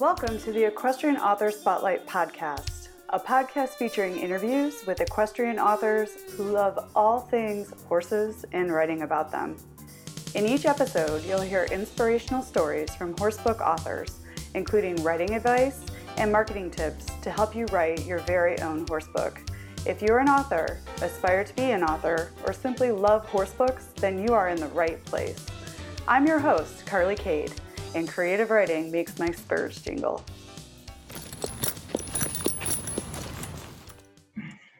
Welcome to the Equestrian Author Spotlight podcast, a podcast featuring interviews with equestrian authors who love all things horses and writing about them. In each episode, you'll hear inspirational stories from horsebook authors, including writing advice and marketing tips to help you write your very own horsebook. If you're an author, aspire to be an author, or simply love horsebooks, then you are in the right place. I'm your host, Carly Kade and creative writing makes my spurs jingle.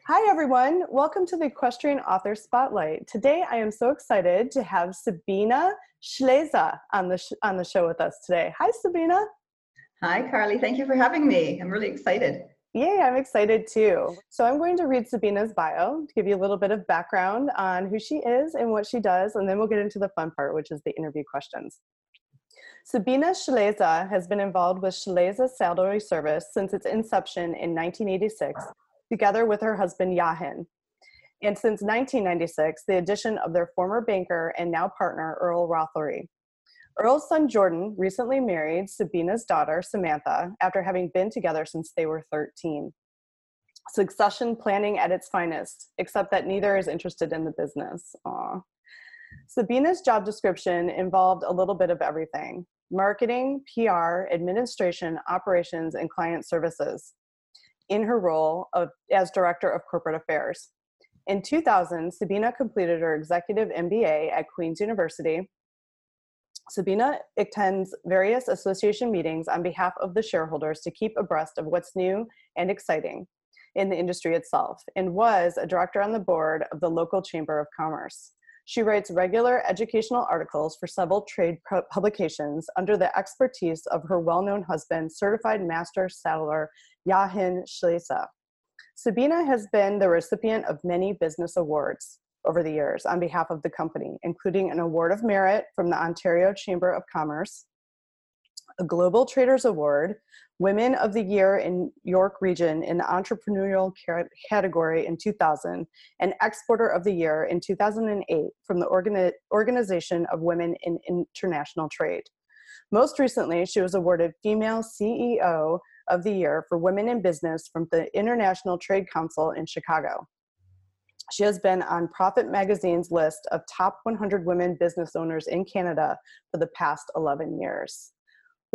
Hi, everyone. Welcome to the Equestrian Author Spotlight. Today, I am so excited to have Sabina Schleese on the, sh- on the show with us today. Hi, Sabina. Hi, Carly. Thank you for having me. I'm really excited. Yay, I'm excited too. So, I'm going to read Sabina's bio to give you a little bit of background on who she is and what she does, and then we'll get into the fun part, which is the interview questions. Sabina Schleese has been involved with Schleese Saddlery Service since its inception in 1986, together with her husband Jochen. And since 1996, the addition of their former banker and now partner, Earl Rothery. Earl's son Jordan recently married Sabina's daughter, Samantha, after having been together since they were 13. Succession planning at its finest, except that neither is interested in the business. Aww. Sabina's job description involved a little bit of everything marketing, PR, administration, operations, and client services in her role of, as Director of Corporate Affairs. In 2000, Sabina completed her executive MBA at Queen's University. Sabina attends various association meetings on behalf of the shareholders to keep abreast of what's new and exciting in the industry itself, and was a director on the board of the local Chamber of Commerce. She writes regular educational articles for several trade publications under the expertise of her well known husband, certified master saddler Jochen Schleese. Sabina has been the recipient of many business awards over the years on behalf of the company, including an Award of Merit from the Ontario Chamber of Commerce, a Global Traders Award, Women of the Year in York Region in the Entrepreneurial category in 2000, and Exporter of the Year in 2008 from the Organi- Organization of Women in International Trade. Most recently, she was awarded Female CEO of the Year for Women in Business from the International Trade Council in Chicago. She has been on Profit Magazine's list of top 100 women business owners in Canada for the past 11 years.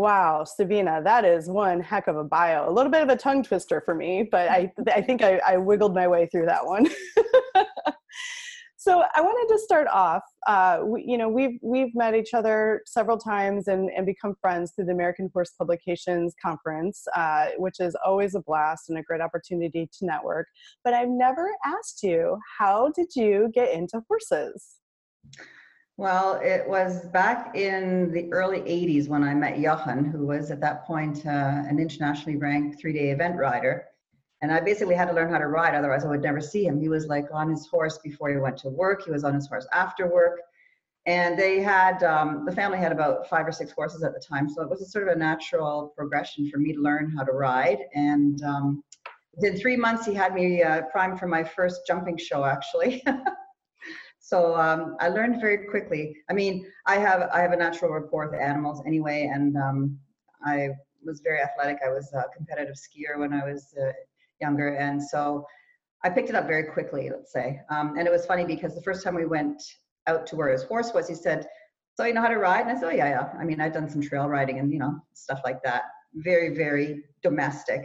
Wow, Sabina, that is one heck of a bio. A little bit of a tongue twister for me, but I, I think I, I wiggled my way through that one. so I wanted to start off. Uh, we, you know, we've we've met each other several times and, and become friends through the American Horse Publications Conference, uh, which is always a blast and a great opportunity to network. But I've never asked you, how did you get into horses? Well, it was back in the early 80s when I met Jochen, who was at that point uh, an internationally ranked three day event rider. And I basically had to learn how to ride, otherwise, I would never see him. He was like on his horse before he went to work, he was on his horse after work. And they had, um, the family had about five or six horses at the time. So it was a sort of a natural progression for me to learn how to ride. And um, within three months, he had me uh, primed for my first jumping show, actually. So um, I learned very quickly. I mean, I have I have a natural rapport with animals anyway, and um, I was very athletic. I was a competitive skier when I was uh, younger, and so I picked it up very quickly. Let's say, um, and it was funny because the first time we went out to where his horse was, he said, "So you know how to ride?" And I said, "Oh yeah, yeah. I mean, I've done some trail riding and you know stuff like that. Very, very domestic."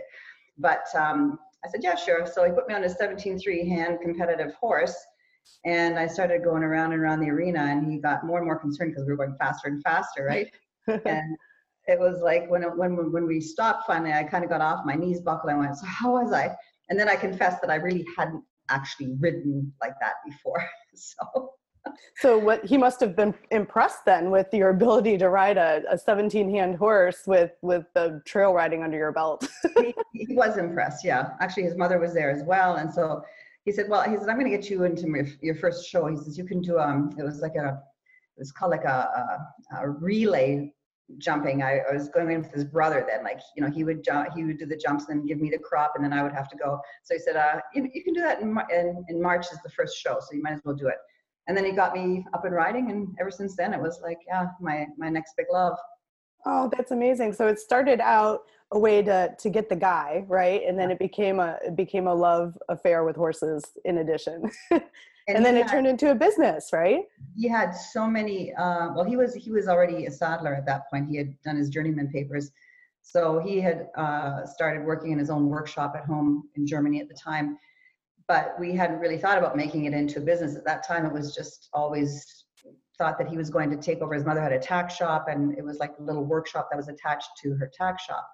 But um, I said, "Yeah, sure." So he put me on a 17-3 hand competitive horse and I started going around and around the arena, and he got more and more concerned because we were going faster and faster, right? and it was like when when when we stopped finally, I kind of got off. My knees buckled. I went, "So how was I?" And then I confessed that I really hadn't actually ridden like that before. so. So what he must have been impressed then with your ability to ride a, a 17 hand horse with with the trail riding under your belt. he, he was impressed, yeah. Actually, his mother was there as well, and so he said, well, he said, I'm going to get you into your, your first show. He says, you can do, um, it was like a, it was called like a, a, a relay jumping. I, I, was going in with his brother then, like, you know, he would jump, he would do the jumps and then give me the crop and then I would have to go. So he said, uh, you, you can do that in, in, in March is the first show. So you might as well do it. And then he got me up and riding. And ever since then it was like, yeah, my, my next big love. Oh, that's amazing. So it started out a way to to get the guy, right? And then it became a it became a love affair with horses in addition. and, and then it had, turned into a business, right? He had so many uh, well he was he was already a saddler at that point. He had done his journeyman papers. So he had uh, started working in his own workshop at home in Germany at the time. But we hadn't really thought about making it into a business at that time. It was just always thought that he was going to take over. His mother had a tack shop, and it was like a little workshop that was attached to her tack shop.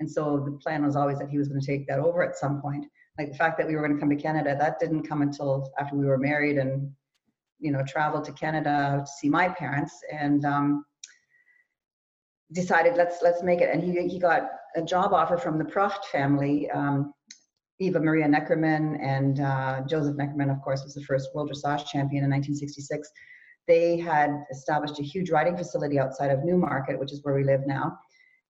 And so the plan was always that he was going to take that over at some point. Like the fact that we were going to come to Canada, that didn't come until after we were married and, you know, traveled to Canada to see my parents and um, decided let's let's make it. And he he got a job offer from the Pracht family. Um, Eva Maria Neckermann and uh, Joseph Neckermann, of course, was the first world dressage champion in 1966 they had established a huge riding facility outside of Newmarket, which is where we live now.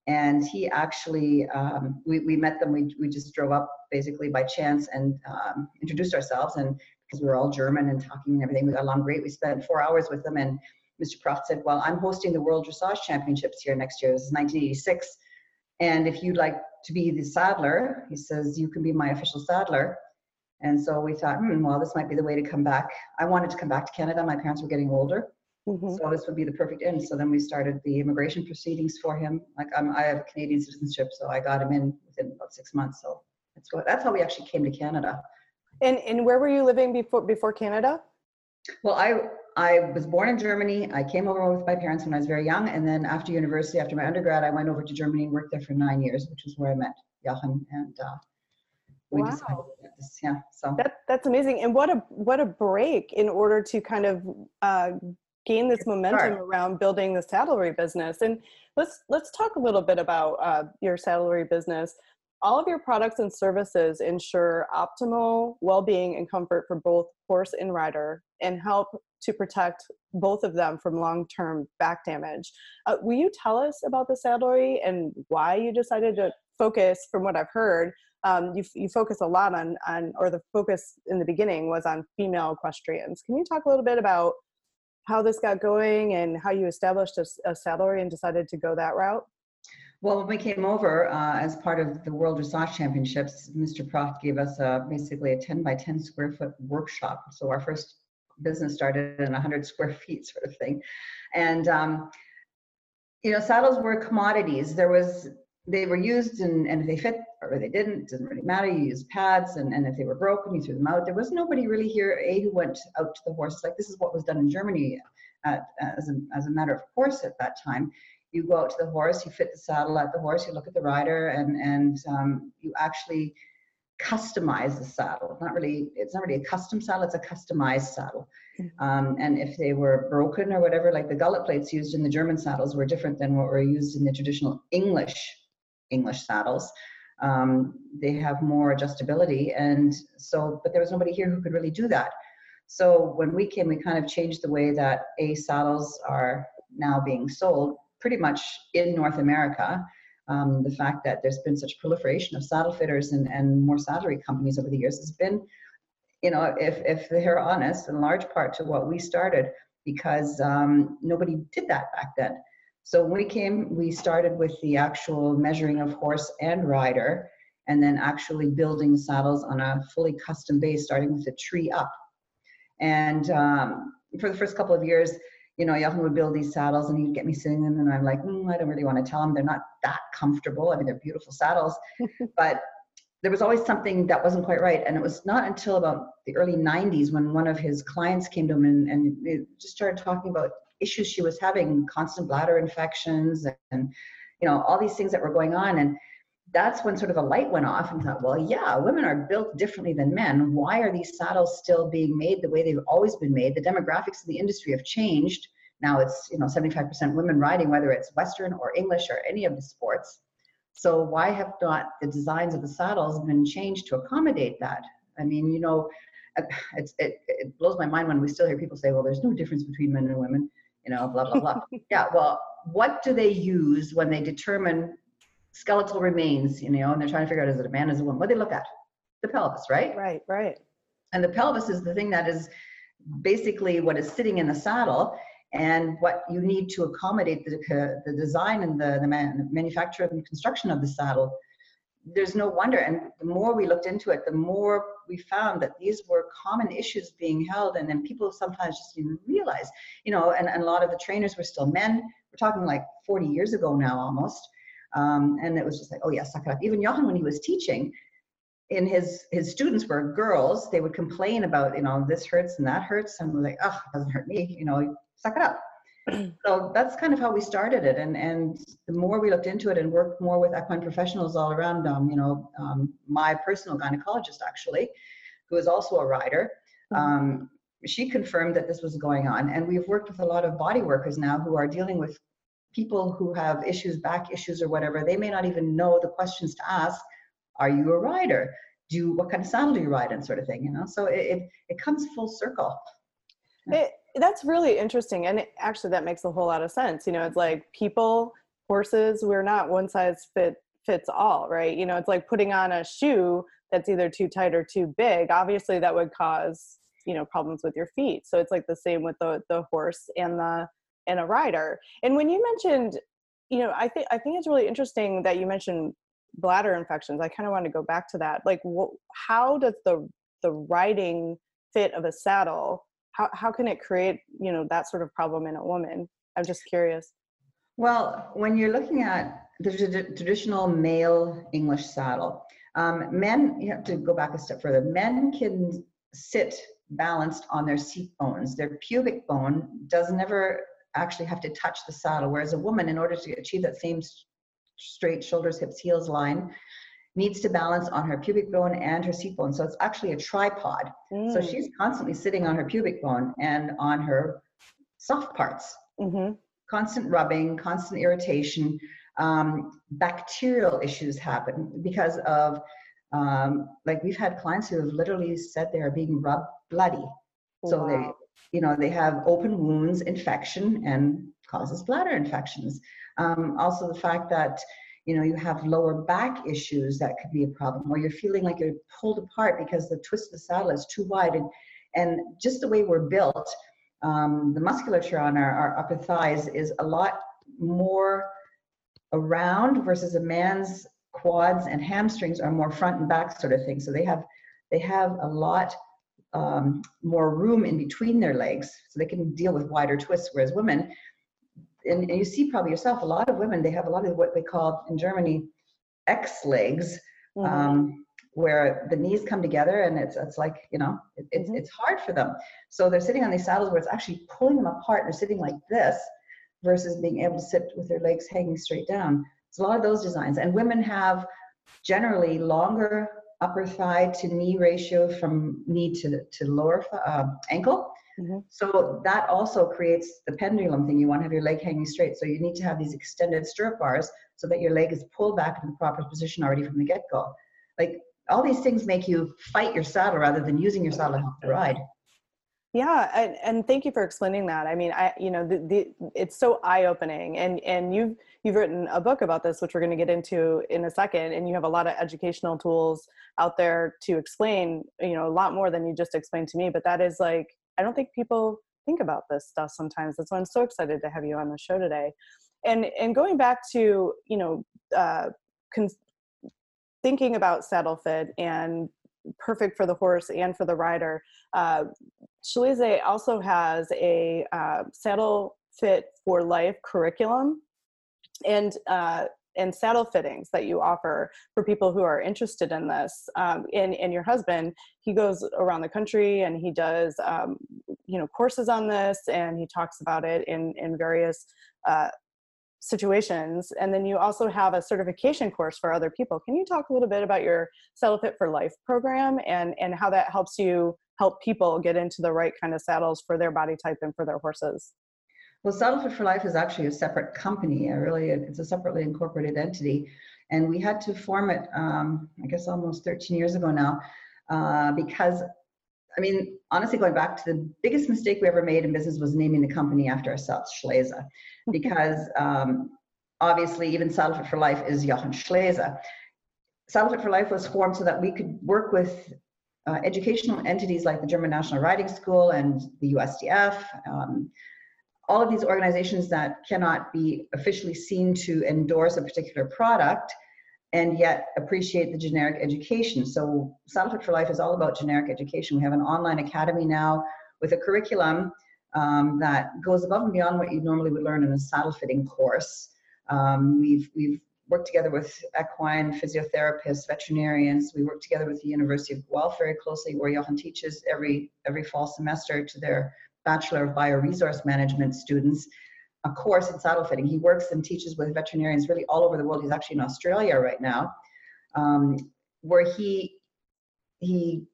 And he actually, um, we, we met them, we, we just drove up basically by chance and um, introduced ourselves. And because we were all German and talking and everything, we got along great. We spent four hours with them. And Mr. Pracht said, Well, I'm hosting the World Dressage Championships here next year. This is 1986. And if you'd like to be the saddler, he says, you can be my official saddler. And so we thought, hmm, well, this might be the way to come back. I wanted to come back to Canada. My parents were getting older. Mm-hmm. So this would be the perfect end. So then we started the immigration proceedings for him. Like I'm, I have Canadian citizenship, so I got him in within about six months. So that's what, that's how we actually came to Canada. And and where were you living before before Canada? Well, I I was born in Germany. I came over with my parents when I was very young, and then after university, after my undergrad, I went over to Germany and worked there for nine years, which is where I met Jochen and uh, we wow. decided this. Yeah. So that, that's amazing. And what a what a break in order to kind of uh, gain this momentum Start. around building the saddlery business. And let's let's talk a little bit about uh, your saddlery business. All of your products and services ensure optimal well-being and comfort for both horse and rider, and help to protect both of them from long-term back damage. Uh, will you tell us about the saddlery and why you decided to focus, from what I've heard, um, you, you focus a lot on, on, or the focus in the beginning was on female equestrians. Can you talk a little bit about how this got going and how you established a, a and decided to go that route? Well, when we came over uh, as part of the World Dressage Championships, Mr. Pracht gave us a, basically a 10 by 10 square foot workshop. So our first business started in 100 square feet sort of thing. And, um, you know, saddles were commodities. There was they were used and, and they fit or they didn't, it doesn't really matter. You use pads and, and if they were broken, you threw them out. There was nobody really here, A, who went out to the horses. Like this is what was done in Germany at, as, a, as a matter of course at that time. You go out to the horse, you fit the saddle at the horse, you look at the rider and, and um, you actually customize the saddle. Not really, it's not really a custom saddle, it's a customized saddle. Mm-hmm. Um, and if they were broken or whatever, like the gullet plates used in the German saddles were different than what were used in the traditional English English saddles. Um, they have more adjustability. And so, but there was nobody here who could really do that. So when we came, we kind of changed the way that A saddles are now being sold pretty much in North America. Um, the fact that there's been such proliferation of saddle fitters and, and more saddlery companies over the years has been, you know, if, if they're honest, in large part to what we started because um, nobody did that back then. So when we came, we started with the actual measuring of horse and rider, and then actually building saddles on a fully custom base, starting with a tree up. And um, for the first couple of years, you know, Jochen would build these saddles and he'd get me sitting them, and I'm like, mm, I don't really want to tell him they're not that comfortable. I mean, they're beautiful saddles, but there was always something that wasn't quite right. And it was not until about the early 90s when one of his clients came to him and, and just started talking about issues she was having, constant bladder infections and, you know, all these things that were going on. And that's when sort of a light went off and thought, well, yeah, women are built differently than men. Why are these saddles still being made the way they've always been made? The demographics of the industry have changed. Now it's, you know, 75% women riding, whether it's Western or English or any of the sports. So why have not the designs of the saddles been changed to accommodate that? I mean, you know, it, it blows my mind when we still hear people say, well, there's no difference between men and women you know, blah, blah, blah. yeah, well, what do they use when they determine skeletal remains, you know, and they're trying to figure out is it a man, is it a woman? What do they look at? The pelvis, right? Right, right. And the pelvis is the thing that is basically what is sitting in the saddle. and what you need to accommodate the, the design and the, the man, manufacture and construction of the saddle, there's no wonder. And the more we looked into it, the more we found that these were common issues being held. And then people sometimes just didn't realize, you know, and, and a lot of the trainers were still men. We're talking like 40 years ago now almost. Um, and it was just like, oh yeah, suck it up. Even Jochen, when he was teaching, in his his students were girls. They would complain about, you know, this hurts and that hurts, and we're like, oh, it doesn't hurt me. You know, suck it up. so that's kind of how we started it. And and the more we looked into it and worked more with equine professionals all around, um, you know, um, my personal gynecologist actually, who is also a rider. Mm-hmm. Um, she confirmed that this was going on, and we've worked with a lot of body workers now who are dealing with people who have issues, back issues or whatever, they may not even know the questions to ask. Are you a rider? Do what kind of saddle do you ride and sort of thing, you know? So it, it, it comes full circle. It, that's really interesting. And actually that makes a whole lot of sense. You know, it's like people, horses, we're not one size fit fits all, right? You know, it's like putting on a shoe that's either too tight or too big. Obviously that would cause, you know, problems with your feet. So it's like the same with the the horse and the and a rider. And when you mentioned, you know, I think I think it's really interesting that you mentioned bladder infections. I kind of want to go back to that. Like, wh- how does the the riding fit of a saddle? How how can it create you know that sort of problem in a woman? I'm just curious. Well, when you're looking at the traditional male English saddle, um, men, you have to go back a step further. Men can sit balanced on their seat bones. Their pubic bone does never actually have to touch the saddle. Whereas a woman, in order to achieve that same straight shoulders, hips, heels line, needs to balance on her pubic bone and her seat bone. So it's actually a tripod. Mm. So she's constantly sitting on her pubic bone and on her soft parts. Mm-hmm. Constant rubbing, constant irritation. Um, bacterial issues happen because of, um, like, we've had clients who have literally said they are being rubbed bloody. So wow. they you know, they have open wounds, infection, and causes bladder infections. Um, also, the fact that you know you have lower back issues that could be a problem, or you're feeling like you're pulled apart because the twist of the saddle is too wide, and and just the way we're built, um, the musculature on our, our upper thighs is a lot more around versus a man's quads and hamstrings are more front and back sort of thing. So they have they have a lot um, more room in between their legs so they can deal with wider twists whereas women and, and, you see probably yourself a lot of women they have a lot of what they call in germany x legs mm-hmm. um, where the knees come together and it's it's like you know it, it's mm-hmm. it's hard for them so they're sitting on these saddles where it's actually pulling them apart and they're sitting like this versus being able to sit with their legs hanging straight down it's a lot of those designs and women have generally longer upper thigh to knee ratio from knee to, to lower uh, ankle. Mm-hmm. So that also creates the pendulum thing. You want to have your leg hanging straight. So you need to have these extended stirrup bars so that your leg is pulled back into the proper position already from the get go. Like all these things make you fight your saddle rather than using your saddle to help the ride. Yeah, and, and thank you for explaining that. I mean, I you know, the, the it's so eye opening, and and you've you've written a book about this, which we're going to get into in a second, and you have a lot of educational tools out there to explain, you know, a lot more than you just explained to me. But that is like, I don't think people think about this stuff sometimes. That's why I'm so excited to have you on the show today. And and going back to you know, uh, con- thinking about saddle fit and perfect for the horse and for the rider. Uh, also has a uh, saddle fit for life curriculum and uh, and saddle fittings that you offer for people who are interested in this. Um, and, and your husband, he goes around the country and he does, um, you know, courses on this and he talks about it in, in various uh, situations. And then you also have a certification course for other people. Can you talk a little bit about your saddle fit for life program and and how that helps you help people get into the right kind of saddles for their body type and for their horses well saddle for life is actually a separate company really it's a separately incorporated entity and we had to form it um, i guess almost 13 years ago now uh, because I mean, honestly, going back to the biggest mistake we ever made in business was naming the company after ourselves, Schleese, because um, obviously even Saddle for Life is Jochen Schleese. Saddle for Life was formed so that we could work with uh, educational entities like the German National Riding School and the USDF, um, all of these organizations that cannot be officially seen to endorse a particular product and yet appreciate the generic education. So Saddle Fit for Life is all about generic education. We have an online academy now with a curriculum um, that goes above and beyond what you normally would learn in a saddle fitting course. Um, we've, we've worked together with equine physiotherapists, veterinarians. We work together with the University of Guelph very closely, where Jochen teaches every, every fall semester to their Bachelor of Bioresource Management students a course in saddle fitting. He works and teaches with veterinarians really all over the world. He's actually in Australia right now, um, where he he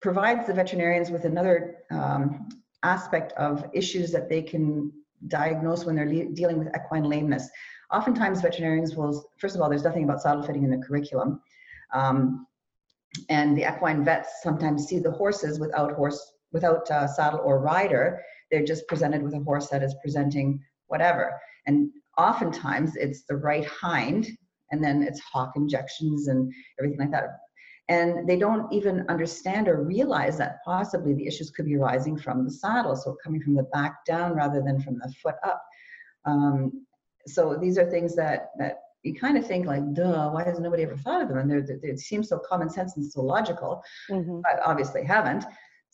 provides the veterinarians with another um, aspect of issues that they can diagnose when they're dealing with equine lameness. Oftentimes, veterinarians will, first of all, there's nothing about saddle fitting in the curriculum. Um, and the equine vets sometimes see the horses without horse without uh, saddle or rider. They're just presented with a horse that is presenting whatever. And oftentimes it's the right hind, and then it's hock injections and everything like that. And they don't even understand or realize that possibly the issues could be arising from the saddle, so coming from the back down rather than from the foot up. Um, so these are things that that you kind of think like, duh, why has nobody ever thought of them? And they're, they, they seem so common sense and so logical, mm-hmm. but obviously haven't.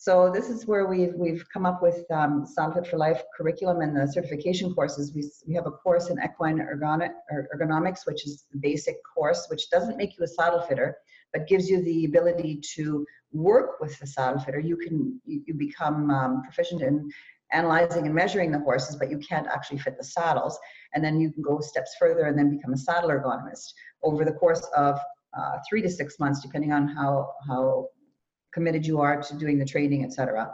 So this is where we've we've come up with um, Saddle Fit for Life curriculum and the certification courses. We, we have a course in equine ergonomic, ergonomics, which is the basic course, which doesn't make you a saddle fitter, but gives you the ability to work with the saddle fitter. You can you, you become um, proficient in analyzing and measuring the horses, but you can't actually fit the saddles. And then you can go steps further and then become a saddle ergonomist over the course of uh, three to six months, depending on how how committed you are to doing the training, etc.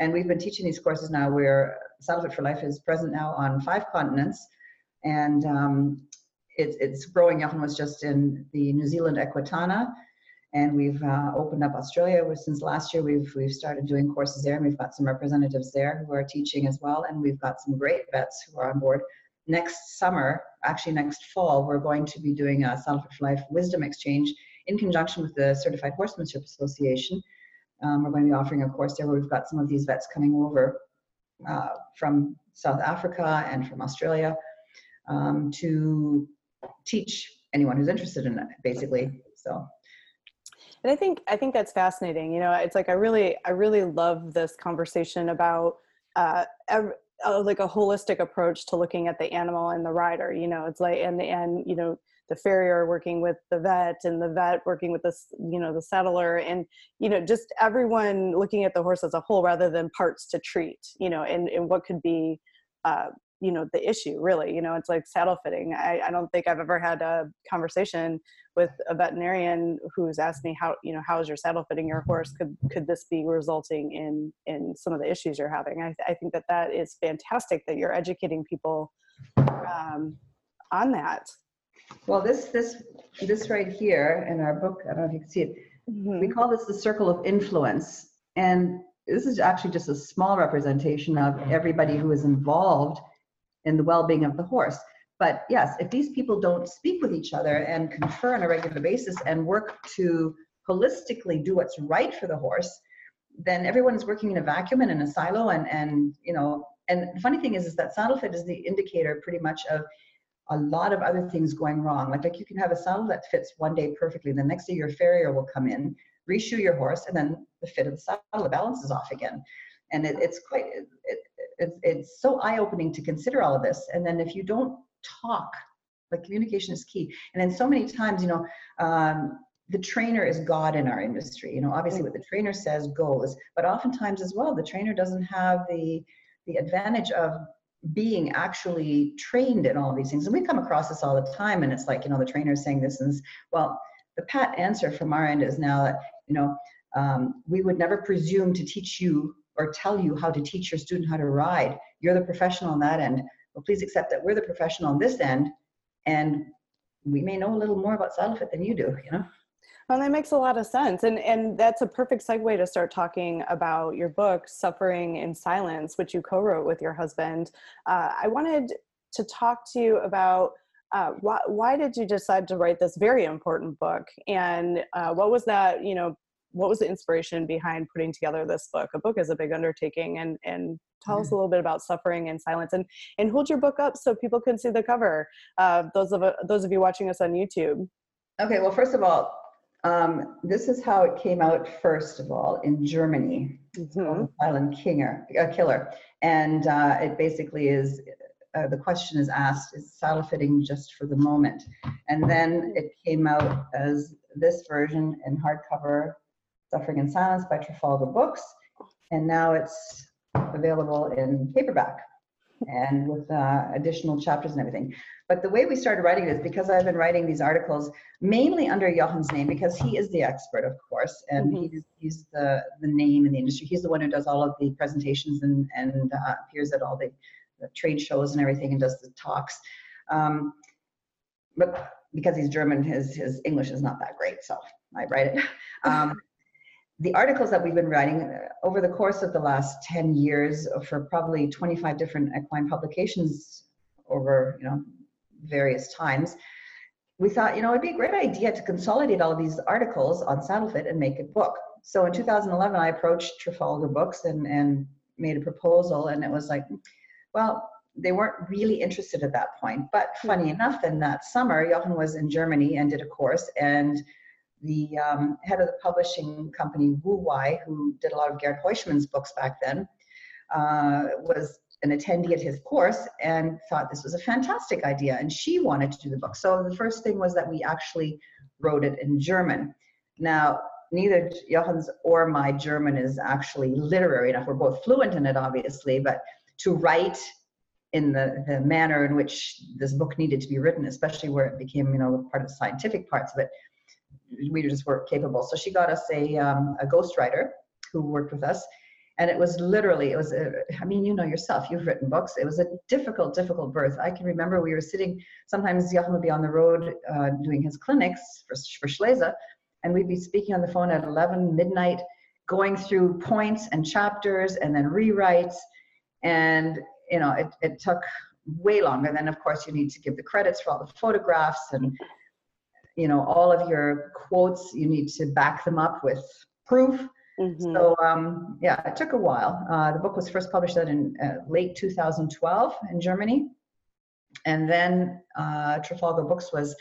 And we've been teaching these courses now where Fit for Life is present now on five continents. And um, it, it's growing. Jochen was just in the New Zealand Equitana. And we've uh, opened up Australia since last year. We've, we've started doing courses there, and we've got some representatives there who are teaching as well. And we've got some great vets who are on board. Next summer, actually next fall, we're going to be doing a Fit for Life Wisdom Exchange in conjunction with the Certified Horsemanship Association. Um, we're going to be offering a course there where we've got some of these vets coming over uh, from South Africa and from Australia um, to teach anyone who's interested in it, basically. So. And I think I think that's fascinating. You know, it's like I really I really love this conversation about uh, uh, like a holistic approach to looking at the animal and the rider. You know, it's like and and you know the farrier working with the vet and the vet working with the you know the saddler and you know just everyone looking at the horse as a whole rather than parts to treat you know and, and what could be uh, you know the issue really you know it's like saddle fitting. I, I don't think i've ever had a conversation with a veterinarian who's asked me how you know how is your saddle fitting your horse? Could could this be resulting in in some of the issues you're having? I, I think that that is fantastic that you're educating people um, on that well, this this this right here in our book, I don't know if you can see it. Mm-hmm. We call this the circle of influence, and this is actually just a small representation of everybody who is involved in the well-being of the horse. But yes, if these people don't speak with each other and confer on a regular basis and work to holistically do what's right for the horse, then everyone is working in a vacuum and in a silo. And and you know, and the funny thing is, is that saddle fit is the indicator pretty much of a lot of other things going wrong. Like, like you can have a saddle that fits one day perfectly, the next day your farrier will come in, reshoe your horse, and then the fit of the saddle, the balance is off again. And it, it's quite, it, it, it's so eye-opening to consider all of this. And then if you don't talk, like communication is key. And then so many times, you know, um, the trainer is God in our industry. You know, obviously what the trainer says goes, but oftentimes as well, the trainer doesn't have the the advantage of being actually trained in all these things. And we come across this all the time, and it's like, you know, the trainer is saying this, and well, the pat answer from our end is now that, you know, um, we would never presume to teach you or tell you how to teach your student how to ride. You're the professional on that end. Well, please accept that we're the professional on this end, and we may know a little more about saddle fit than you do, you know? Well, that makes a lot of sense. And, and that's a perfect segue to start talking about your book, Suffering in Silence, which you co wrote with your husband. Uh, I wanted to talk to you about uh, why, why did you decide to write this very important book? And uh, what was that, you know, what was the inspiration behind putting together this book? A book is a big undertaking, and and tell us a little bit about suffering and silence, and and hold your book up so people can see the cover. Uh, those of those of you watching us on YouTube. Okay, well, first of all, um, this is how it came out. First of all, in Germany, mm-hmm. Silent Kinger, uh, Killer, and uh, it basically is uh, the question is asked, is saddle fitting just for the moment? And then it came out as this version in hardcover, Suffering in Silence by Trafalgar Books. And now it's available in paperback and with uh, additional chapters and everything. But the way we started writing it is because I've been writing these articles mainly under Jochen's name, because he is the expert, of course, and mm-hmm. he's, he's the, the name in the industry. He's the one who does all of the presentations and, and uh, appears at all the the trade shows and everything and does the talks. Um, but because he's German, his, his English is not that great, so I write it. Um, the articles that we've been writing uh, over the course of the last 10 years for probably 25 different equine publications over, you know, various times, we thought, you know, it'd be a great idea to consolidate all of these articles on SaddleFit and make a book. So in 2011, I approached Trafalgar Books and, and made a proposal, and it was like, well, they weren't really interested at that point. But funny enough, then that summer, Jochen was in Germany and did a course, and the um, head of the publishing company, Wu Wei, who did a lot of Gerd Heuschmann's books back then, uh, was an attendee at his course and thought this was a fantastic idea. And she wanted to do the book. So the first thing was that we actually wrote it in German. Now, neither Jochen's or my German is actually literary enough. We're both fluent in it, obviously, but to write in the, the manner in which this book needed to be written, especially where it became, you know, part of the scientific parts of it, we just weren't capable. So she got us a, um, a ghostwriter who worked with us. And it was literally, it was, a, I mean, you know yourself, you've written books. It was a difficult, difficult birth. I can remember we were sitting, sometimes Jochen would be on the road uh, doing his clinics for, for Schleese, and we'd be speaking on the phone at 11 midnight, going through points and chapters and then rewrites and you know it, it took way longer then of course you need to give the credits for all the photographs and you know all of your quotes you need to back them up with proof. Mm-hmm. so um, yeah it took a while. Uh, the book was first published in uh, late 2012 in germany. And then uh, trafalgar books was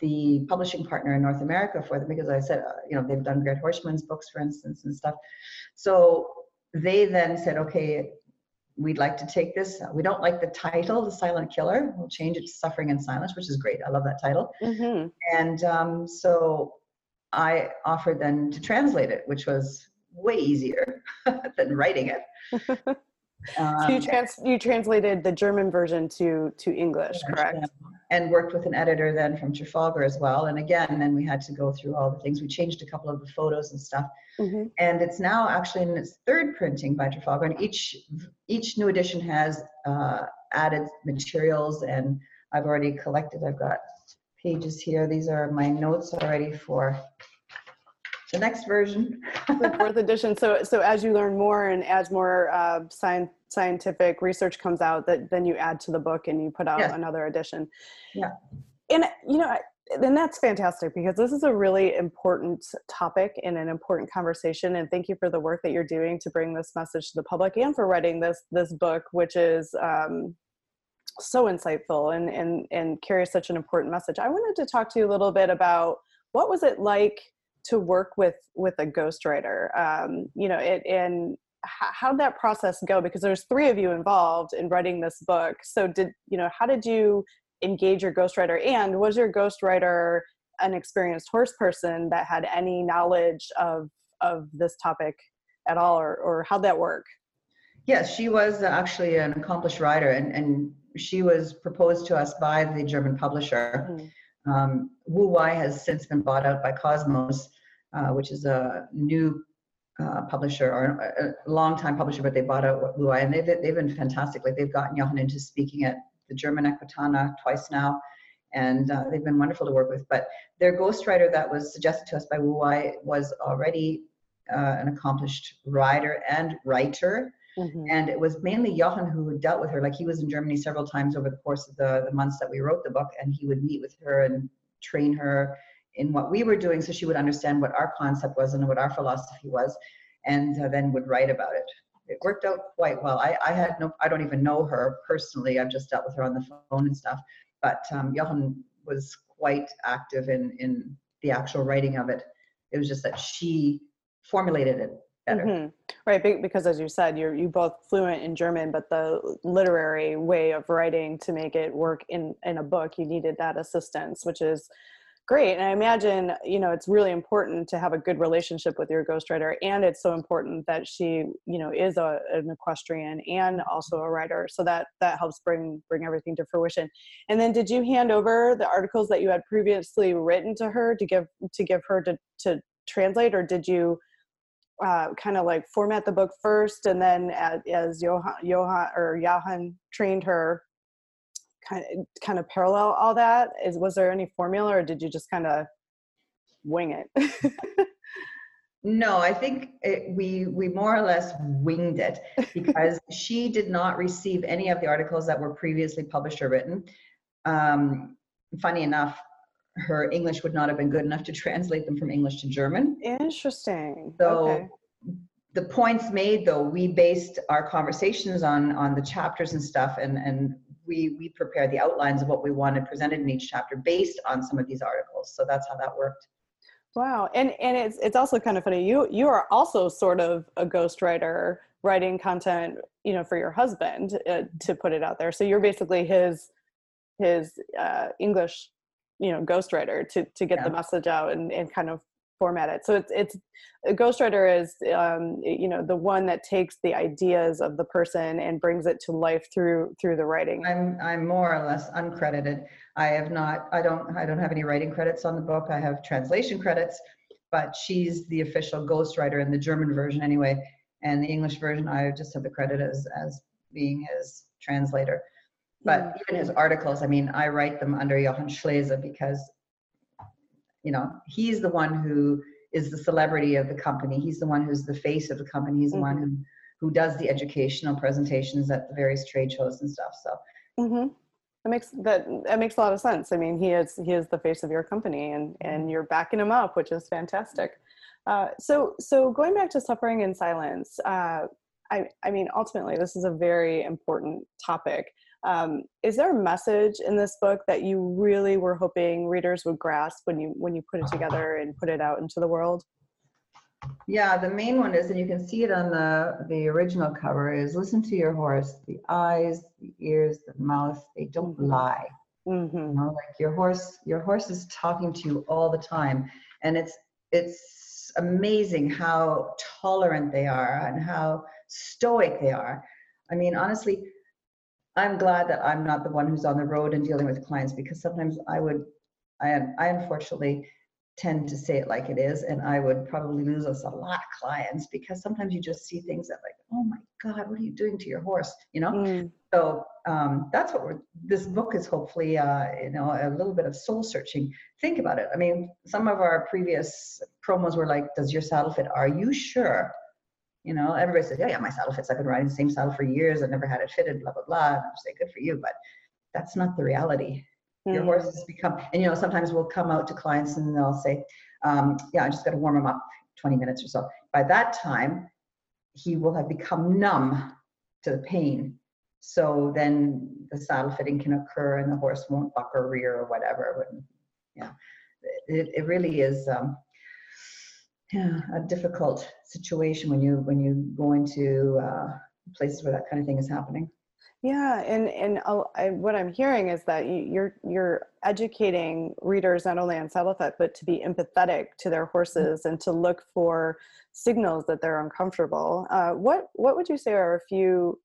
the publishing partner in north america for them because i said uh, you know they've done Gerd Heuschmann's books for instance and stuff. So they then said okay we'd like to take this. We don't like the title, The Silent Killer. We'll change it to Suffering in Silence, which is great. I love that title. Mm-hmm. And um, so I offered then to translate it, which was way easier than writing it. Um, so you, trans- you translated the German version to to English, correct? And worked with an editor then from Trafalgar as well. And again, then we had to go through all the things. We changed a couple of the photos and stuff. Mm-hmm. And it's now actually in its third printing by Trafalgar. And each each new edition has uh, added materials. And I've already collected. I've got pages here. These are my notes already for the next version. the fourth edition. So, so as you learn more and as more uh, science, scientific research comes out, that then you add to the book and you put out yes. another edition. Yeah. And you know, and that's fantastic because this is a really important topic and an important conversation. And thank you for the work that you're doing to bring this message to the public and for writing this this book, which is um, so insightful and and and carries such an important message. I wanted to talk to you a little bit about what was it like to work with with a ghostwriter um, you know it and how'd that process go? Because there's three of you involved in writing this book. So did you know how did you engage your ghostwriter? And was your ghostwriter an experienced horse person that had any knowledge of of this topic at all or, or how'd that work? Yes she was actually an accomplished writer and, and she was proposed to us by the german publisher. Mm-hmm. Um, Wu Wei has since been bought out by Kosmos, uh, which is a new uh, publisher or a, long-time publisher, but they bought out Wu Wei, and they've they've been fantastic. Like they've gotten Jochen into speaking at the German Equitana twice now, and uh, they've been wonderful to work with. But their ghostwriter that was suggested to us by Wu Wei was already uh, an accomplished writer and writer. Mm-hmm. And it was mainly Jochen who dealt with her. Like he was in Germany several times over the course of the, the months that we wrote the book, and he would meet with her and train her in what we were doing so she would understand what our concept was and what our philosophy was and uh, then would write about it. It worked out quite well. I, I had no i don't even know her personally. I've just dealt with her on the phone and stuff. But um, Jochen was quite active in in the actual writing of it. It was just that she formulated it better hmm Right, because as you said, you're you both fluent in German, but the literary way of writing to make it work in in a book, you needed that assistance, which is great. And I imagine you know it's really important to have a good relationship with your ghostwriter, and it's so important that she you know is a, an equestrian and also a writer, so that that helps bring bring everything to fruition. And then, did you hand over the articles that you had previously written to her to give to give her to to translate, or did you? Uh, kind of like format the book first, and then as, as Johan, Johan or Johan trained her, kind of kind of parallel all that. Is was there any formula, or did you just kind of wing it? no, I think it, we we more or less winged it because she did not receive any of the articles that were previously published or written. Um, funny enough, her English would not have been good enough to translate them from English to German. Interesting. So okay. the points made though, we based our conversations on on the chapters and stuff and and we we prepared the outlines of what we wanted presented in each chapter based on some of these articles. So that's how that worked. Wow. And and it's it's also kind of funny. You you are also sort of a ghostwriter writing content, you know, for your husband uh, to put it out there. So you're basically his his uh, English you know ghostwriter to to get yeah. the message out and, and kind of format it. So it's it's a ghostwriter is um, you know the one that takes the ideas of the person and brings it to life through through the writing. I'm i'm more or less uncredited. I have not i don't i don't have any writing credits on the book. I have translation credits but she's the official ghostwriter in the german version anyway and the english version i just have the credit as as being his translator but mm. even his articles, I mean, I write them under Jochen Schleese because, you know, he's the one who is the celebrity of the company. He's the one who's the face of the company. He's the mm-hmm. one who, who does the educational presentations at the various trade shows and stuff. So. Mm-hmm. That makes that that makes a lot of sense. I mean, he is he is the face of your company, and and you're backing him up, which is fantastic. Uh, so so going back to suffering in silence, uh, I I mean, ultimately, this is a very important topic. Um, is there a message in this book that you really were hoping readers would grasp when you when you put it together and put it out into the world? Yeah, the main one is, and you can see it on the the original cover, is listen to your horse. The eyes, the ears, the mouth, they don't mm-hmm. lie. Mm-hmm. You know, like your horse, your horse is talking to you all the time, and it's it's amazing how tolerant they are and how stoic they are. I mean, honestly, I'm glad that I'm not the one who's on the road and dealing with clients because sometimes I would, I, I unfortunately tend to say it like it is, and I would probably lose us a lot of clients because sometimes you just see things that like, oh my God, what are you doing to your horse? You know. Mm. So um, that's what we're. This book is hopefully, uh, you know, a little bit of soul searching. Think about it. I mean, some of our previous promos were like, "Does your saddle fit? Are you sure?" You know, everybody says, yeah, yeah, my saddle fits. I've been riding the same saddle for years. I've never had it fitted, blah, blah, blah. And I'm saying, good for you. But that's not the reality. Mm. Your horses become, and you know, sometimes we'll come out to clients and they'll say, um, yeah, I just got to warm him up 20 minutes or so. By that time, he will have become numb to the pain. So then the saddle fitting can occur and the horse won't buck or rear or whatever. But, yeah, it, it really is. Um, a difficult situation when you when you go into uh, places where that kind of thing is happening. Yeah, and and I, what I'm hearing is that you, you're you're educating readers not only on saddle fit but to be empathetic to their horses and to look for signals that they're uncomfortable. Uh, what what would you say are a few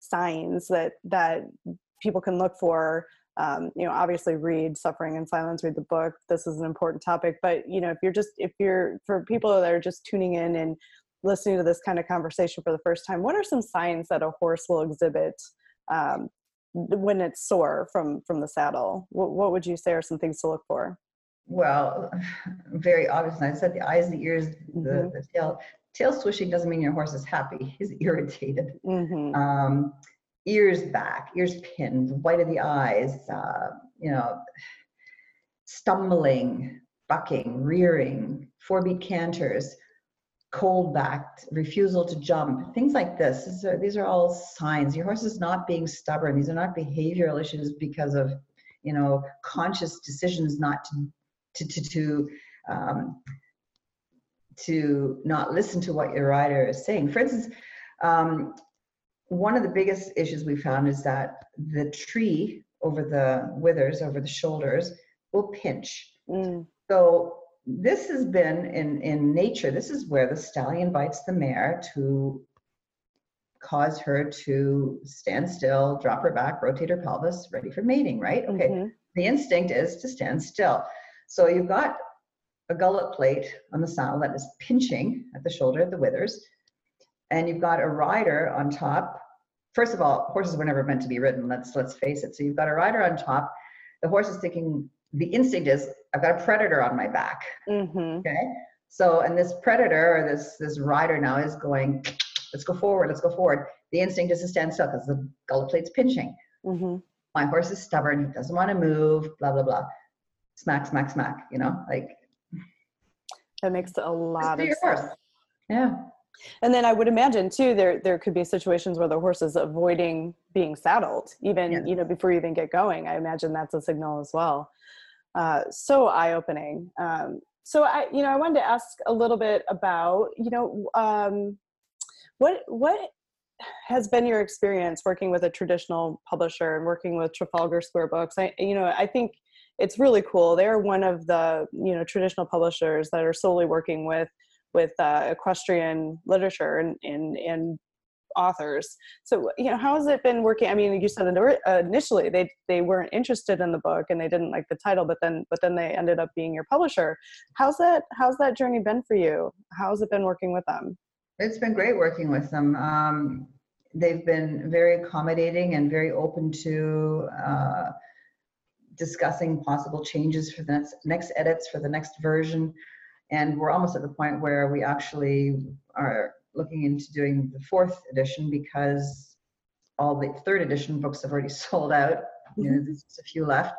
signs that that people can look for um, you know obviously read suffering in silence read the book this is an important topic but you know if you're just if you're for people that are just tuning in and listening to this kind of conversation for the first time what are some signs that a horse will exhibit um, when it's sore from from the saddle what, what would you say are some things to look for well very obvious i said the eyes the ears the, mm-hmm. the tail tail swishing doesn't mean your horse is happy he's irritated mm-hmm. um, ears back, ears pinned, white of the eyes, uh, you know, stumbling, bucking, rearing, four beat canters, cold backed, refusal to jump, things like this. These are, these are all signs. Your horse is not being stubborn. These are not behavioral issues because of, you know, conscious decisions not to, to, to, to, um, to not listen to what your rider is saying. For instance, um, one of the biggest issues we found is that the tree over the withers, over the shoulders, will pinch. Mm. So this has been in, in nature, this is where the stallion bites the mare to cause her to stand still, drop her back, rotate her pelvis, ready for mating, right? Okay. Mm-hmm. The instinct is to stand still. So you've got a gullet plate on the saddle that is pinching at the shoulder, the withers, and you've got a rider on top. First of all, horses were never meant to be ridden. Let's let's face it. So you've got a rider on top. The horse is thinking. The instinct is, I've got a predator on my back. Mm-hmm. Okay. So and this predator or this this rider now is going. Let's go forward. Let's go forward. The instinct is to stand still because the gullet plate's pinching. Mm-hmm. My horse is stubborn. He doesn't want to move. Blah blah blah. Smack smack smack. You know, like. That makes a lot of sense. Horse. Yeah. And then I would imagine too, there there could be situations where the horse is avoiding being saddled, even yeah. you know before you even get going. I imagine that's a signal as well. Uh, so eye opening. Um, so I, you know, I wanted to ask a little bit about, you know, um, what what has been your experience working with a traditional publisher and working with Trafalgar Square Books? I, you know, I think it's really cool. They're one of the you know traditional publishers that are solely working with with uh, equestrian literature and, and, and authors. So, you know, how has it been working? I mean, you said initially they they weren't interested in the book and they didn't like the title, but then but then they ended up being your publisher. How's that How's that journey been for you? How's it been working with them? It's been great working with them. Um, they've been very accommodating and very open to. Uh, discussing possible changes for the next, next edits for the next version and we're almost at the point where we actually are looking into doing the fourth edition because all the third edition books have already sold out. You know, mm-hmm. there's just a few left,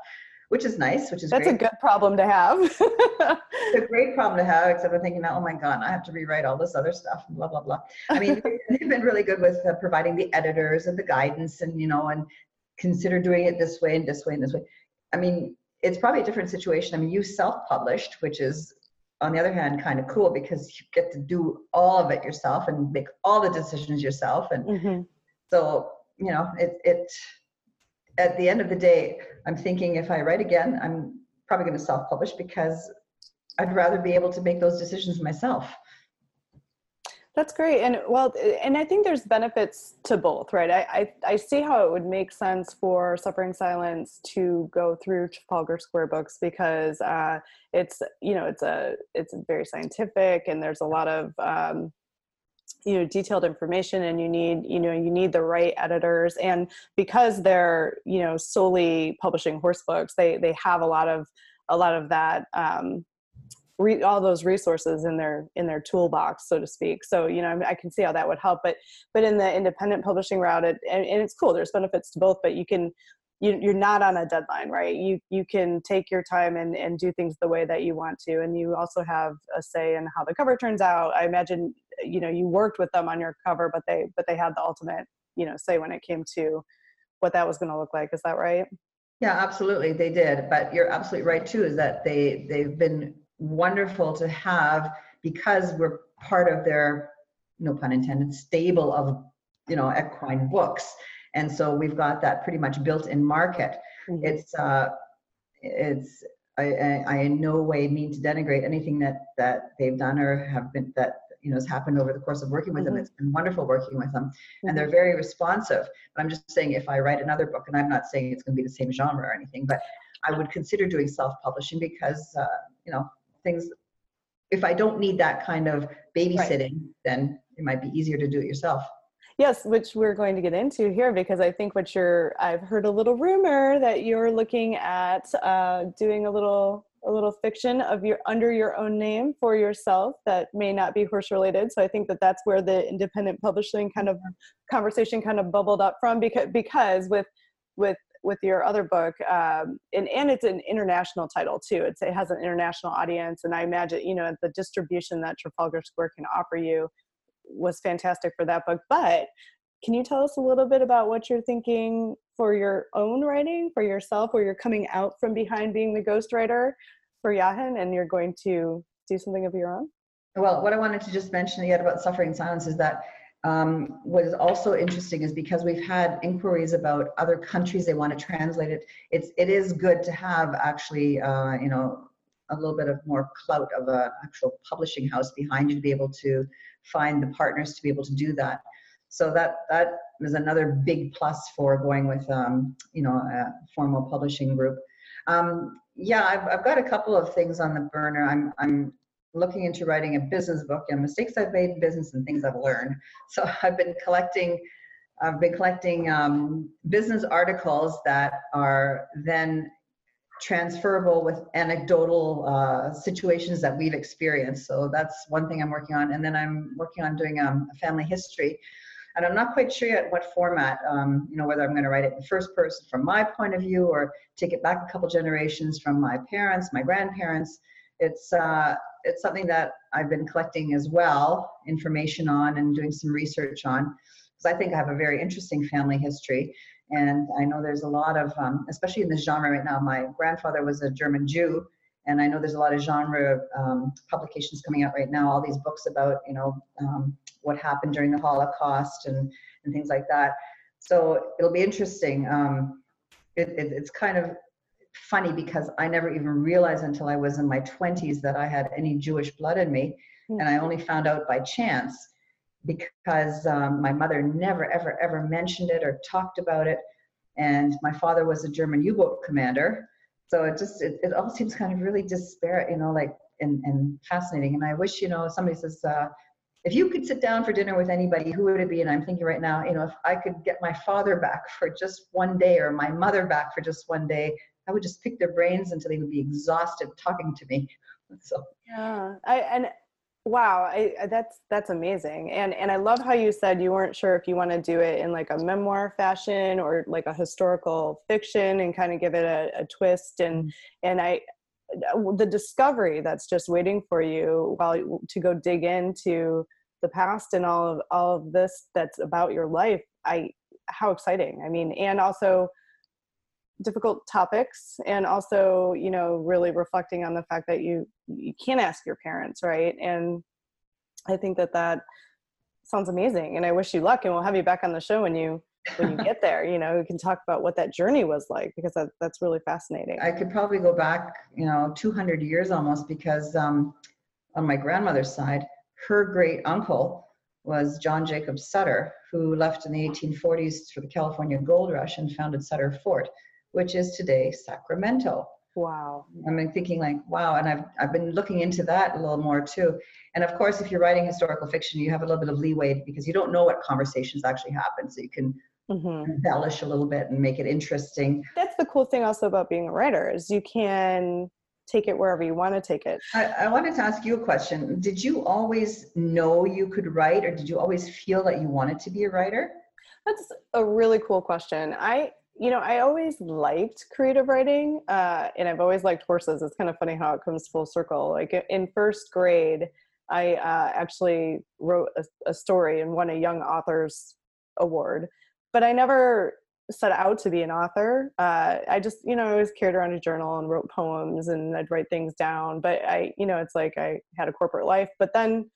which is nice, which is That's great. a good problem to have. it's a great problem to have, except I'm thinking, oh my God, I have to rewrite all this other stuff and blah, blah, blah. I mean, they've been really good with uh, providing the editors and the guidance and, you know, and consider doing it this way and this way and this way. I mean, it's probably a different situation. I mean, you self-published, which is on the other hand kind of cool because you get to do all of it yourself and make all the decisions yourself and mm-hmm. so you know it it at the end of the day i'm thinking if i write again i'm probably going to self-publish because i'd rather be able to make those decisions myself that's great. And well, and I think there's benefits to both, right? I, I, I, see how it would make sense for Suffering Silence to go through Trafalgar Square books because uh, it's, you know, it's a, it's very scientific and there's a lot of, um, you know detailed information and you need you know you need the right editors and because they're you know solely publishing horse books they they have a lot of a lot of that um, re- all those resources in their in their toolbox so to speak. So you know i can see how that would help but but in the independent publishing route it, and, and it's cool there's benefits to both but you can you, you're not on a deadline right? You you can take your time and, and do things the way that you want to and you also have a say in how the cover turns out. I imagine you know you worked with them on your cover but they but they had the ultimate you know say when it came to what that was going to look like is that right? Yeah absolutely they did but you're absolutely right too is that they they've been wonderful to have because we're part of their, no pun intended, stable of, you know, equine books. And so we've got that pretty much built in market. Mm-hmm. It's, uh, it's, I, I, I, in no way mean to denigrate anything that, that they've done or have been, that, you know, has happened over the course of working with mm-hmm. them. It's been wonderful working with them mm-hmm. and they're mm-hmm. very responsive. But I'm just saying if I write another book, and I'm not saying it's going to be the same genre or anything, but I would consider doing self-publishing because, uh, you know, things if i don't need that kind of babysitting right. then it might be easier to do it yourself. Yes which we're going to get into here because i think what you're i've heard a little rumor that you're looking at uh, doing a little a little fiction of your under your own name for yourself that may not be horse related. So i think that that's where the independent publishing kind of conversation kind of bubbled up from because because with with with your other book, um, and and it's an international title too. It's, it has an international audience, and I imagine you know the distribution that Trafalgar Square can offer you was fantastic for that book. But can you tell us a little bit about what you're thinking for your own writing, for yourself, where you're coming out from behind being the ghostwriter for Jochen, and you're going to do something of your own? Well, what I wanted to just mention yet about suffering silence is that um, what is also interesting is because we've had inquiries about other countries they want to translate it. It's it is good to have actually uh, you know a little bit of more clout of an actual publishing house behind you to be able to find the partners to be able to do that. So that that is another big plus for going with um, you know a formal publishing group. Um, yeah, I've, I've got a couple of things on the burner. I'm I'm looking into writing a business book and mistakes I've made in business and things I've learned. So I've been collecting, I've been collecting um, business articles that are then transferable with anecdotal uh, situations that we've experienced. So that's one thing I'm working on. And then I'm working on doing um, a family history. And I'm not quite sure yet what format, um, you know, whether I'm going to write it in first person from my point of view or take it back a couple generations from my parents, my grandparents. It's, uh, it's something that I've been collecting as well, information on and doing some research on, because I think I have a very interesting family history. And I know there's a lot of, um, especially in this genre right now, my grandfather was a German Jew, and I know there's a lot of genre um, publications coming out right now, all these books about, you know, um, what happened during the Holocaust and, and things like that. So it'll be interesting. Um, it, it, it's kind of funny because I never even realized until I was in my 20s that I had any Jewish blood in me. Mm-hmm. And I only found out by chance because um, my mother never, ever, ever mentioned it or talked about it. And my father was a German U boat commander. So it just, it, it all seems kind of really disparate, you know, like, and, and fascinating. And I wish, you know, somebody says, uh, if you could sit down for dinner with anybody, who would it be? And I'm thinking right now, you know, if I could get my father back for just one day or my mother back for just one day, I would just pick their brains until they would be exhausted talking to me. So yeah, I and wow, I, that's that's amazing. And and I love how you said you weren't sure if you want to do it in like a memoir fashion or like a historical fiction and kind of give it a, a twist. And mm-hmm. and I the discovery that's just waiting for you while to go dig into the past and all of all of this that's about your life i how exciting i mean and also difficult topics and also you know really reflecting on the fact that you you can't ask your parents right? And i think that that sounds amazing and i wish you luck and we'll have you back on the show when you when you get there you know we can talk about what that journey was like because that, that's really fascinating. I could probably go back you know 200 years almost because um, on my grandmother's side her great uncle was john jacob sutter who left in the 1840s for the california gold rush and founded sutter fort which is today Sacramento. Wow. I'm thinking like, wow. And I've, I've been looking into that a little more too. And of course, if you're writing historical fiction, you have a little bit of leeway because you don't know what conversations actually happen. So you can mm-hmm. embellish a little bit and make it interesting. That's the cool thing also about being a writer is you can take it wherever you want to take it. I, I wanted to ask you a question. Did you always know you could write or did you always feel that you wanted to be a writer? That's a really cool question. I you know, I always liked creative writing, uh, and I've always liked horses. It's kind of funny how it comes full circle. Like in first grade, I uh, actually wrote a, a, story and won a Young Authors Award, but I never set out to be an author. Uh, I just, you know, I always carried around a journal and wrote poems and I'd write things down. But I, you know, it's like I had a corporate life. But then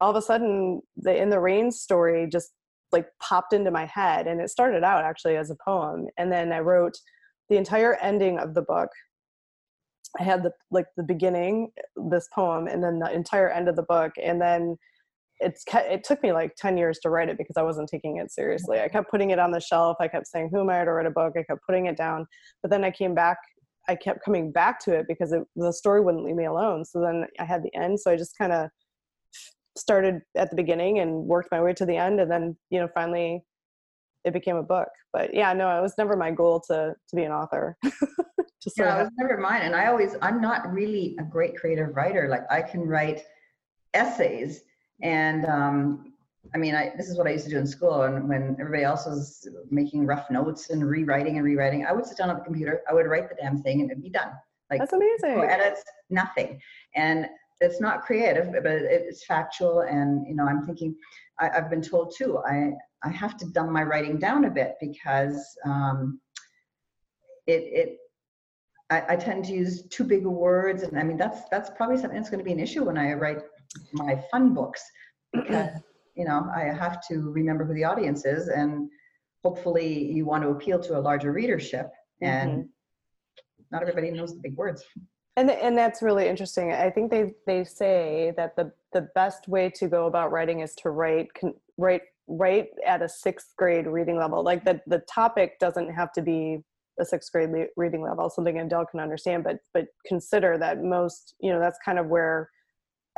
all of a sudden, the In the Rain story just like popped into my head and it started out actually as a poem and then i wrote the entire ending of the book. I had the like the beginning this poem and then the entire end of the book and then it's it took me like 10 years to write it because i wasn't taking it seriously. I kept putting it on the shelf i kept saying who am i to write a book? I kept putting it down but then i came back i kept coming back to it because it, the story wouldn't leave me alone so then i had the end so i just kind of started at the beginning and worked my way to the end and then you know finally it became a book but yeah no it was never my goal to to be an author Just yeah, it was never mine and i always i'm not really a great creative writer like i can write essays and um I mean, I, this is what I used to do in school, and when everybody else was making rough notes and rewriting and rewriting, I would sit down at the computer, I would write the damn thing, and it'd be done. Like that's amazing. No edits, nothing, and it's not creative, but it's factual. And you know, I'm thinking, I, have been told too, I I have to dumb my writing down a bit because um, it it I, I, tend to use too big words, and I mean that's that's probably something that's going to be an issue when I write my fun books because you know I have to remember who the audience is, and hopefully you want to appeal to a larger readership, and mm-hmm. not everybody knows the big words. And and that's really interesting. I think they they say that the the best way to go about writing is to write write write at a sixth grade reading level. Like the the topic doesn't have to be a sixth grade le- reading level, something Adele can understand, but but consider that most, you know, that's kind of where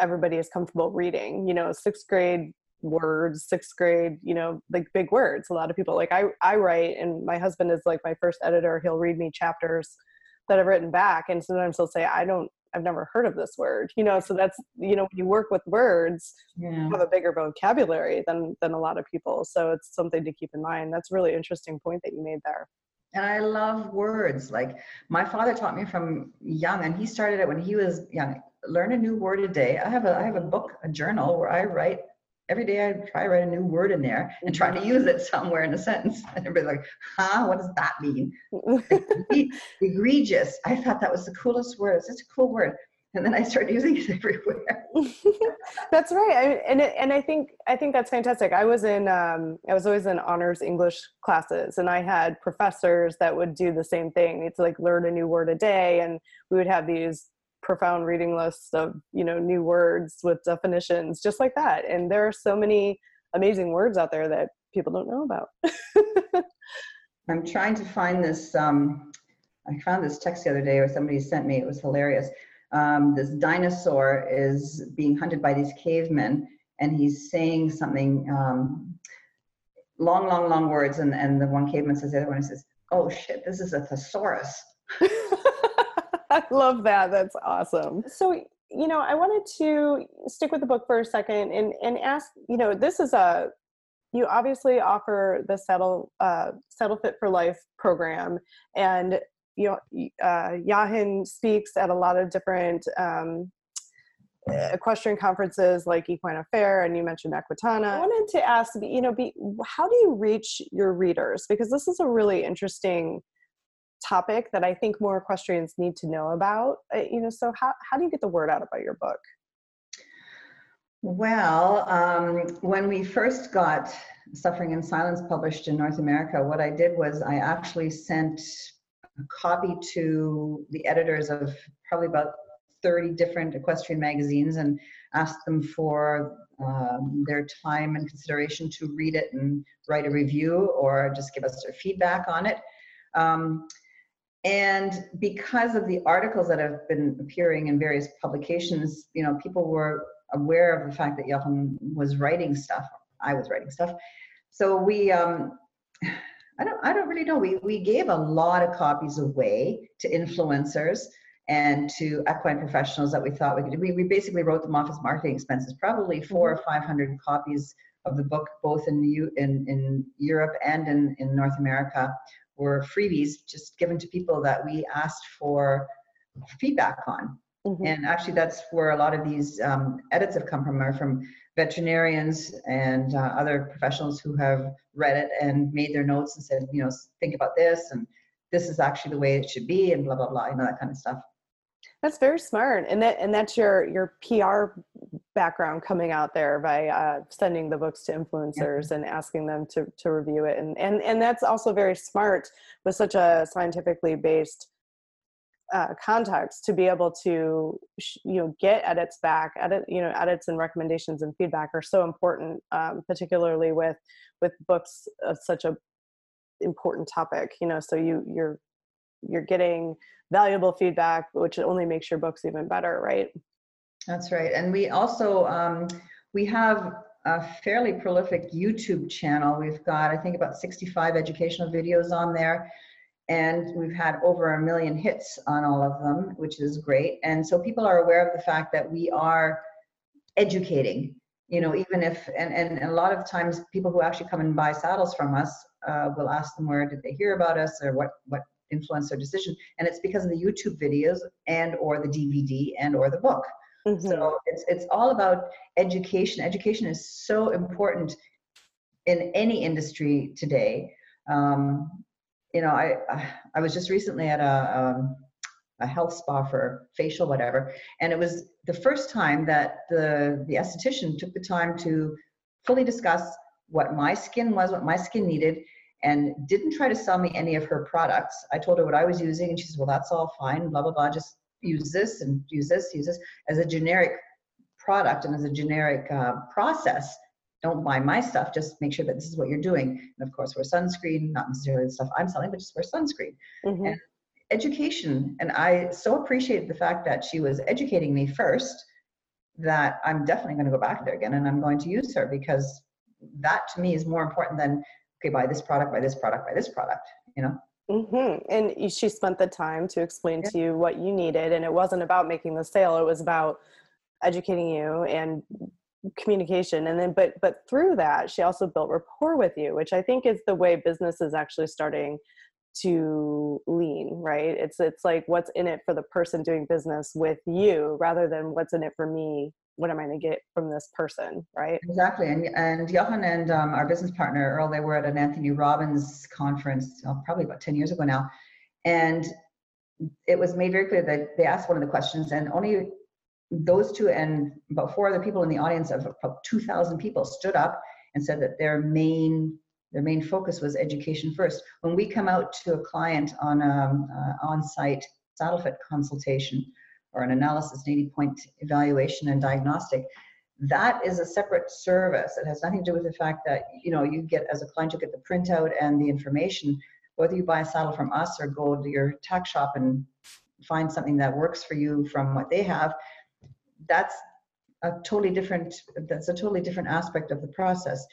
everybody is comfortable reading. You know, sixth grade words, sixth grade, you know, like big words. A lot of people like I I write, and my husband is like my first editor. He'll read me chapters that I've written back, and sometimes they'll say, "I don't." I've never heard of this word, you know. So that's you know, when you work with words, yeah. you have a bigger vocabulary than than a lot of people. So it's something to keep in mind. That's a really interesting point that you made there and I love words. Like my father taught me from young, and he started it when he was young. Learn a new word a day. I have a I have a book, a journal where I write every day. I try to write a new word in there and try to use it somewhere in a sentence. And everybody's like, "Huh? What does that mean?" Egregious. I thought that was the coolest word. It's such a cool word and then I started using it everywhere. that's right, I, and it, and I think I think that's fantastic. I was in um, I was always in honors English classes, and I had professors that would do the same thing. It's like learn a new word a day, and we would have these profound reading lists of you know new words with definitions, just like that. And there are so many amazing words out there that people don't know about. I'm trying to find this. Um, I found this text the other day, or somebody sent me. It was hilarious um, this dinosaur is being hunted by these cavemen and he's saying something um, long long long words and, and the one caveman says the other one says oh shit this is a thesaurus i love that that's awesome so you know i wanted to stick with the book for a second and and ask you know this is a you obviously offer the saddle uh, saddle fit for life program and you know, uh, Jochen speaks at a lot of different um, equestrian conferences like Equine Affaire, and you mentioned Equitana. I wanted to ask, you know, be, how do you reach your readers? Because this is a really interesting topic that I think more equestrians need to know about. Uh, you know, so how, how do you get the word out about your book? Well, um, when we first got Suffering in Silence published in North America, what I did was I actually sent a copy to the editors of probably about 30 different equestrian magazines and asked them for um, their time and consideration to read it and write a review or just give us their feedback on it. Um, and because of the articles that have been appearing in various publications, you know, people were aware of the fact that Jochen was writing stuff. I was writing stuff. So we, um, I don't, I don't really know. We, we gave a lot of copies away to influencers and to equine professionals that we thought we could do. We, we basically wrote them off as marketing expenses, probably 4 mm-hmm. or 500 copies of the book, both in, the, in, in Europe and in, in North America, were freebies just given to people that we asked for feedback on. Mm-hmm. And actually, that's where a lot of these um, edits have come from, are from veterinarians and uh, other professionals who have read it and made their notes and said, you know, think about this and this is actually the way it should be and blah blah blah, you know that kind of stuff. That's very smart, and that and that's your your PR background coming out there by uh, sending the books to influencers yeah. and asking them to to review it, and and and that's also very smart with such a scientifically based uh, context to be able to you know get edits back edit you know edits and recommendations and feedback are so important um, particularly with with books of such a important topic you know so you you're you're getting valuable feedback which only makes your books even better right that's right and we also um, we have a fairly prolific youtube channel we've got i think about 65 educational videos on there and we've had over a million hits on all of them, which is great. And so people are aware of the fact that we are educating. you know even if and, and a lot of times people who actually come and buy saddles from us uh, will ask them where did they hear about us or what what influenced their decision. And it's because of the youtube videos and or the dvd and or the book. Mm-hmm. so it's it's all about education. Education is so important in any industry today. Um, you know i i was just recently at a um, a health spa for facial whatever and it was the first time that the the esthetician took the time to fully discuss what my skin was what my skin needed and didn't try to sell me any of her products i told her what i was using and she said well that's all fine blah blah blah just use this and use this use this as a generic product and as a generic uh, process don't buy my stuff just make sure that this is what you're doing and of course wear sunscreen not necessarily the stuff i'm selling but just wear sunscreen mm-hmm. and education. And I so appreciated the fact that she was educating me first that I'm definitely going to go back there again and I'm going to use her because that to me is more important than, okay, buy this product, buy this product, buy this product, you know? Mm-hmm. And she spent the time to explain yeah. to you what you needed. And it wasn't about making the sale, it was about educating you and communication and then but but through that she also built rapport with you which i think is the way business is actually starting to lean right it's it's like what's in it for the person doing business with you rather than what's in it for me what am i going to get from this person right exactly and and Jochen and um, our business partner earl they were at an anthony robbins conference uh, probably about 10 years ago now and it was made very clear that they asked one of the questions and only those two and about four other people in the audience of about 2000 people stood up and said that their main their main focus was education first. When we come out to a client on an uh, on-site saddle fit consultation or an analysis, an 80 point evaluation and diagnostic, that is a separate service. It has nothing to do with the fact that, you know, you get, as a client, you get the printout and the information, whether you buy a saddle from us or go to your tack shop and find something that works for you from what they have, that's a totally different, that's a totally different aspect of the process.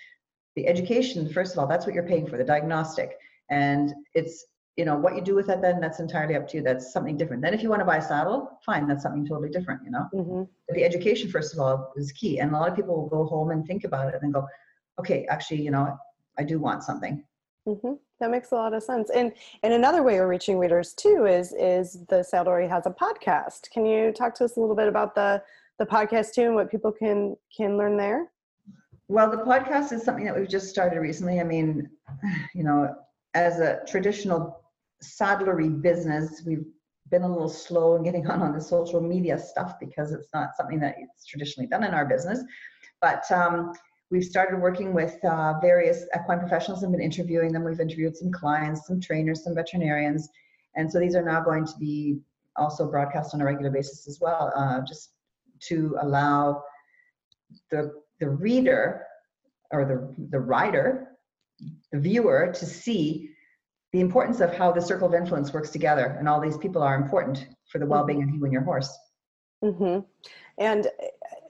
The education first of all that's what you're paying for the diagnostic. And it's you know what you do with that then that's entirely up to you. That's something different. Then if you want to buy a saddle fine that's something totally different you know? Mm-hmm. the education first of all is key. And a lot of people will go home and think about it and go okay actually you know i do want something. Mm-hmm. that makes a lot of sense. And and another way of reaching readers too is is the saddlery has a podcast. Can you talk to us a little bit about the the podcast too and what people can can learn there? Well, the podcast is something that we've just started recently. I mean, you know, as a traditional saddlery business, we've been a little slow in getting on on the social media stuff because it's not something that it's traditionally done in our business. But um, we've started working with uh, various equine professionals and been interviewing them. We've interviewed some clients, some trainers, some veterinarians, and so these are now going to be also broadcast on a regular basis as well, uh, just to allow the the reader or the, the writer, the viewer, to see the importance of how the circle of influence works together. And all these people are important for the well being of you and your horse. Mm-hmm. And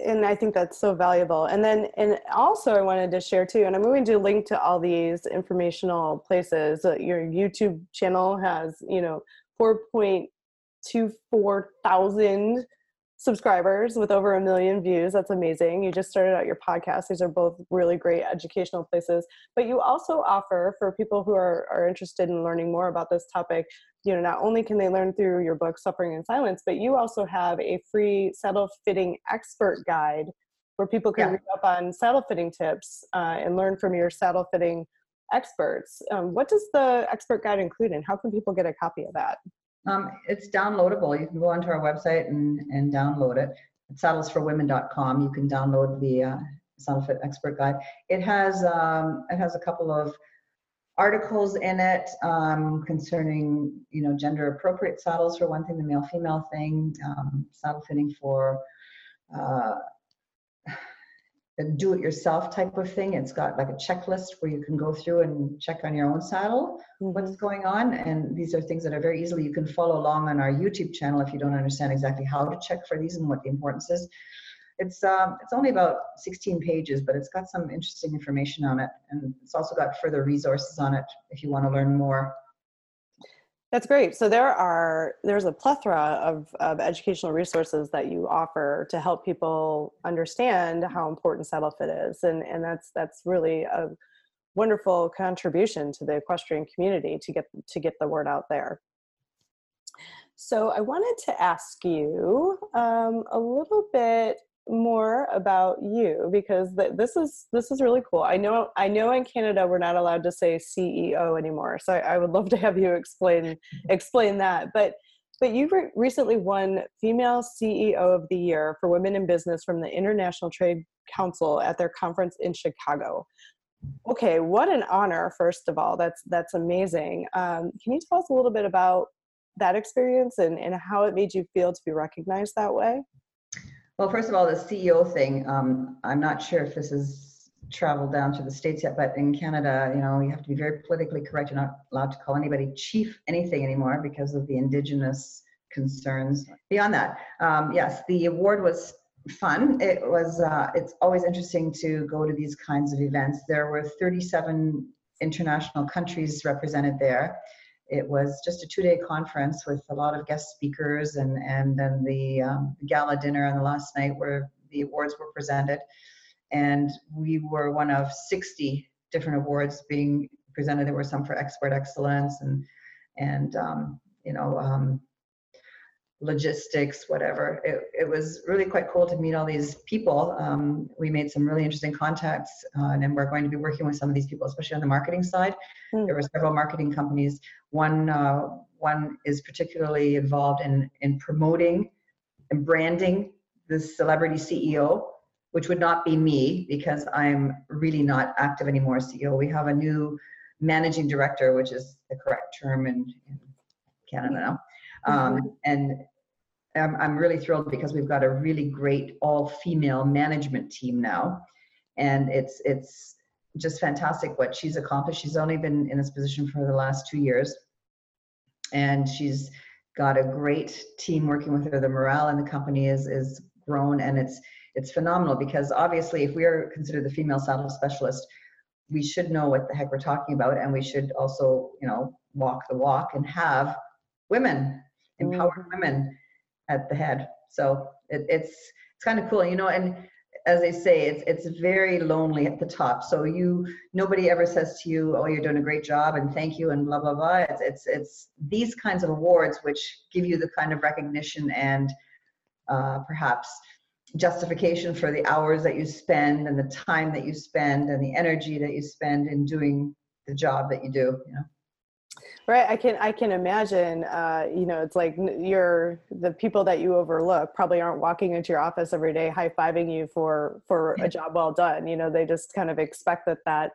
and I think that's so valuable. And then, and also, I wanted to share too. And I'm going to link to all these informational places. Your YouTube channel has, you know, 4.24 thousand subscribers with over a million views. That's amazing. You just started out your podcast. These are both really great educational places. But you also offer for people who are, are interested in learning more about this topic, you know, not only can they learn through your book, Suffering in Silence, but you also have a free saddle fitting expert guide where people can yeah. read up on saddle fitting tips uh, and learn from your saddle fitting experts. Um, what does the expert guide include and how can people get a copy of that? Um, it's downloadable. You can go onto our website and, and download it. It's saddlesforwomen.com. You can download the uh, Saddle Fit Expert Guide. It has um, it has a couple of articles in it um, concerning you know gender appropriate saddles for one thing, the male female thing, um, saddle fitting for uh, a do-it-yourself type of thing. It's got like a checklist where you can go through and check on your own saddle mm-hmm. what's going on. And these are things that are very easily you can follow along on our YouTube channel if you don't understand exactly how to check for these and what the importance is. It's um, it's only about 16 pages, but it's got some interesting information on it, and it's also got further resources on it if you want to learn more That's great. So there are there's a plethora of, of educational resources that you offer to help people understand how important saddle fit is, and and that's that's really a wonderful contribution to the equestrian community to get to get the word out there. So I wanted to ask you um, a little bit more about you because th- this is this is really cool. I know I know in Canada we're not allowed to say CEO anymore, so I, I would love to have you explain explain that. But but you re- recently won Female CEO of the Year for Women in Business from the International Trade Council at their conference in Chicago. Okay, what an honor! First of all, that's that's amazing. Um, can you tell us a little bit about that experience and, and how it made you feel to be recognized that way? Well, first of all, the CEO thing, um, I'm not sure if this has traveled down to the States yet, but in Canada, you know, you have to be very politically correct. You're not allowed to call anybody chief anything anymore because of the indigenous concerns. Beyond that, um, yes, the award was fun. It was, uh, it's always interesting to go to these kinds of events. There were 37 international countries represented there it was just a two-day conference with a lot of guest speakers and and then the um, gala dinner on the last night where the awards were presented. And we were one of 60 different awards being presented. There were some for expert excellence and and um, you know um, logistics, whatever. It, it was really quite cool to meet all these people. Um, we made some really interesting contacts, uh, and we're going to be working with some of these people, especially on the marketing side. Mm. There were several marketing companies. One uh, one is particularly involved in in promoting and branding the celebrity CEO, which would not be me because I'm really not active anymore. CEO. We have a new managing director, which is the correct term in, in Canada now. Um, mm-hmm. and I'm, I'm really thrilled because we've got a really great all female management team now. And it's, it's just fantastic what she's accomplished. She's only been in this position for the last two years. And she's got a great team working with her. The morale in the company is, is grown and it's, it's phenomenal because obviously if we are considered the female saddle specialist, we should know what the heck we're talking about and we should also, you know, walk the walk and have women empower mm-hmm. women at the head. So it, it's it's kind of cool, you know. And as I say, it's it's very lonely at the top. So you nobody ever says to you, "Oh, you're doing a great job," and thank you, and blah blah blah. It's it's it's these kinds of awards which give you the kind of recognition and uh, perhaps justification for the hours that you spend and the time that you spend and the energy that you spend in doing the job that you do. You know right i can i can imagine uh, you know it's like you're the people that you overlook probably aren't walking into your office every day high-fiving you for for a job well done you know they just kind of expect that that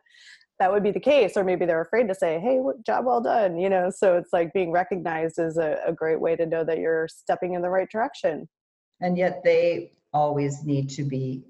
that would be the case or maybe they're afraid to say hey job well done you know so it's like being recognized is a, a great way to know that you're stepping in the right direction. And yet they always need to be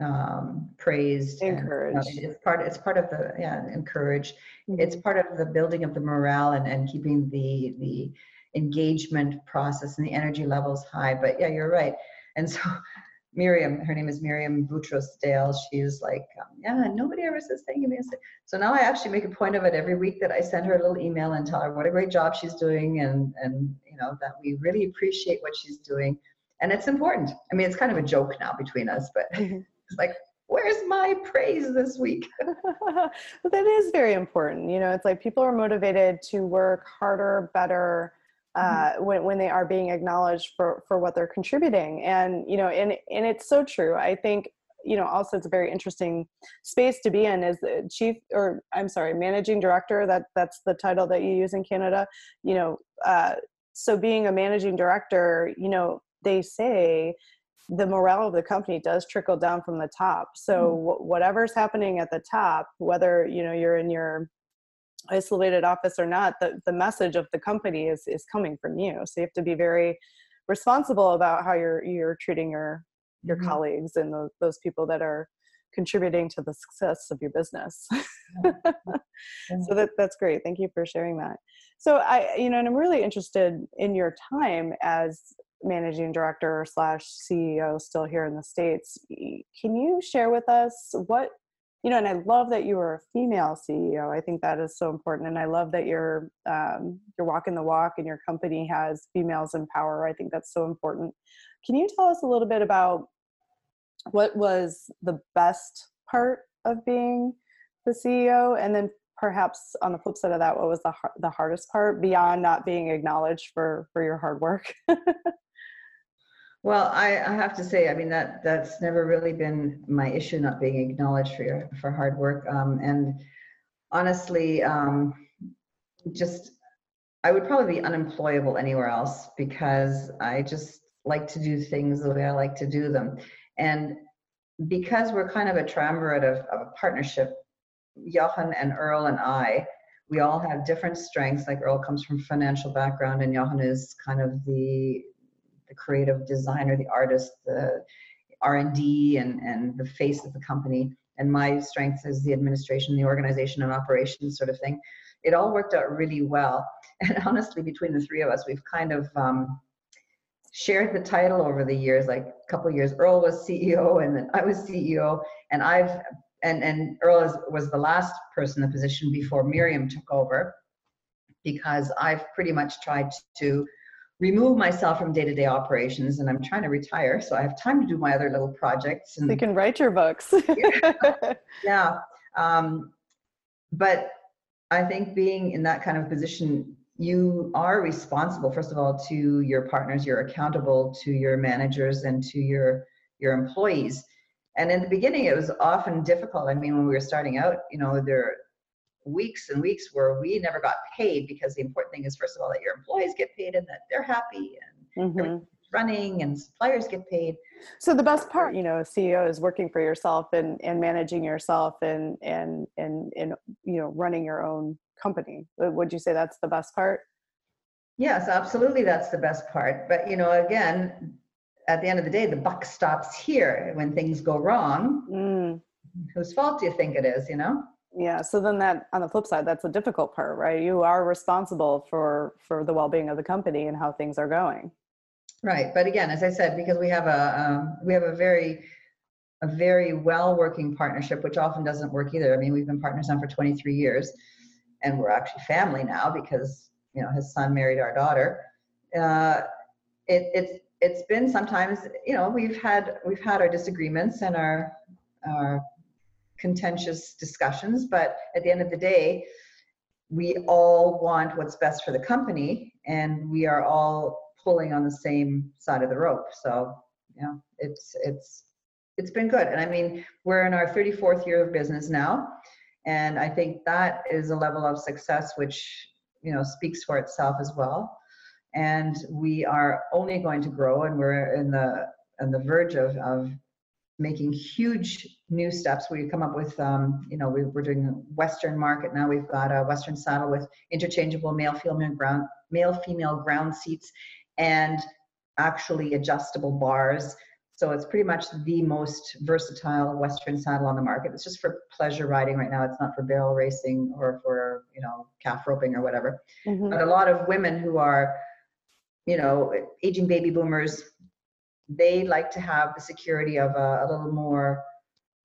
um, praised, encouraged. And, it's part. It's part of the yeah, encouraged. Mm-hmm. It's part of the building of the morale and and keeping the the engagement process and the energy levels high. But yeah, you're right. And so Miriam, her name is Miriam Boutros Dale. She's like, um, yeah, nobody ever says thank you. So now I actually make a point of it every week that I send her a little email and tell her what a great job she's doing and and you know that we really appreciate what she's doing. And it's important. I mean, it's kind of a joke now between us, but mm-hmm. It's like, where's my praise this week? that is very important. You know, it's like people are motivated to work harder, better, uh, mm-hmm. when, when they are being acknowledged for, for what they're contributing. And, you know, and, and it's so true. I think, you know, also it's a very interesting space to be in as the chief or I'm sorry, managing director. That that's the title that you use in Canada, you know, uh, so being a managing director, you know, they say the morale of the company does trickle down from the top. So mm. whatever's happening at the top whether you know you're in your isolated office or not the, the message of the company is is coming from you. So you have to be very responsible about how you're you're treating your your mm-hmm. colleagues and those, those people that are contributing to the success of your business. So that that's great. Thank you for sharing that. So i you know and i'm really interested in your time as managing director slash CEO still here in the States. Can you share with us what you know, and I love that you were a female CEO. I think that is so important, and I love that you're um, you're walking the walk, and your company has females in power. I think that's so important. Can you tell us a little bit about what was the best part of being the CEO, and then perhaps on the flip side of that, what was the the hardest part beyond not being acknowledged for for your hard work? Well, I, I, have to say, I mean that that's never really been my issue, not being acknowledged for your, for hard work. Um, and honestly, um, just I would probably be unemployable anywhere else because I just like to do things the way I like to do them. And because we're kind of a triumvirate of, of a partnership, Jochen and Earl and I, we all have different strengths. Like Earl comes from financial background, and Jochen is kind of the the creative designer, the artist, the R&D and, and the face of the company. And my strength is the administration, the organization and operations sort of thing. It all worked out really well. And honestly, between the three of us, we've kind of um, shared the title over the years, like a couple years. Earl was CEO and then I was CEO and I've, and, and Earl is, was the last person in the position before Miriam took over because I've pretty much tried to remove myself from day-to-day operations and i'm trying to retire so i have time to do my other little projects and you can write your books. Yeah, yeah. Um, but i think being in that kind of position you are responsible first of all to your partners you're accountable to your managers and to your your employees. And in the beginning it was often difficult. I mean when we were starting out you know there weeks and weeks where we never got paid because the important thing is first of all that your employees get paid and that they're happy and mm-hmm. running and suppliers get paid. So the best part you know ceo is working for yourself and and managing yourself and and and and you know running your own company. Would you say that's the best part? Yes absolutely that's the best part. But you know again at the end of the day the buck stops here when things go wrong. Mm. whose fault do you think it is you know yeah so then that on the flip side that's the difficult part right? You are responsible for for the well-being of the company and how things are going. Right but again as i said because we have a um, we have a very a very well working partnership which often doesn't work either. I mean we've been partners now for 23 years and we're actually family now because you know his son married our daughter. Uh, it, it's it's been sometimes you know we've had we've had our disagreements and our our contentious discussions, but at the end of the day, we all want what's best for the company and we are all pulling on the same side of the rope. So, know, it's it's it's been good. And I mean, we're in our 34th year of business now, and I think that is a level of success which, you know, speaks for itself as well. And we are only going to grow and we're in the on the verge of, of making huge new steps. We come up with, um, you know, we, are doing Western market now. We've got a Western saddle with interchangeable male female ground male female ground seats, and actually adjustable bars. So it's pretty much the most versatile Western saddle on the market. It's just for pleasure riding right now. It's not for barrel racing or for you know calf roping or whatever. Mm-hmm. But a lot of women who are, you know, aging baby boomers they like to have the security of a, a little more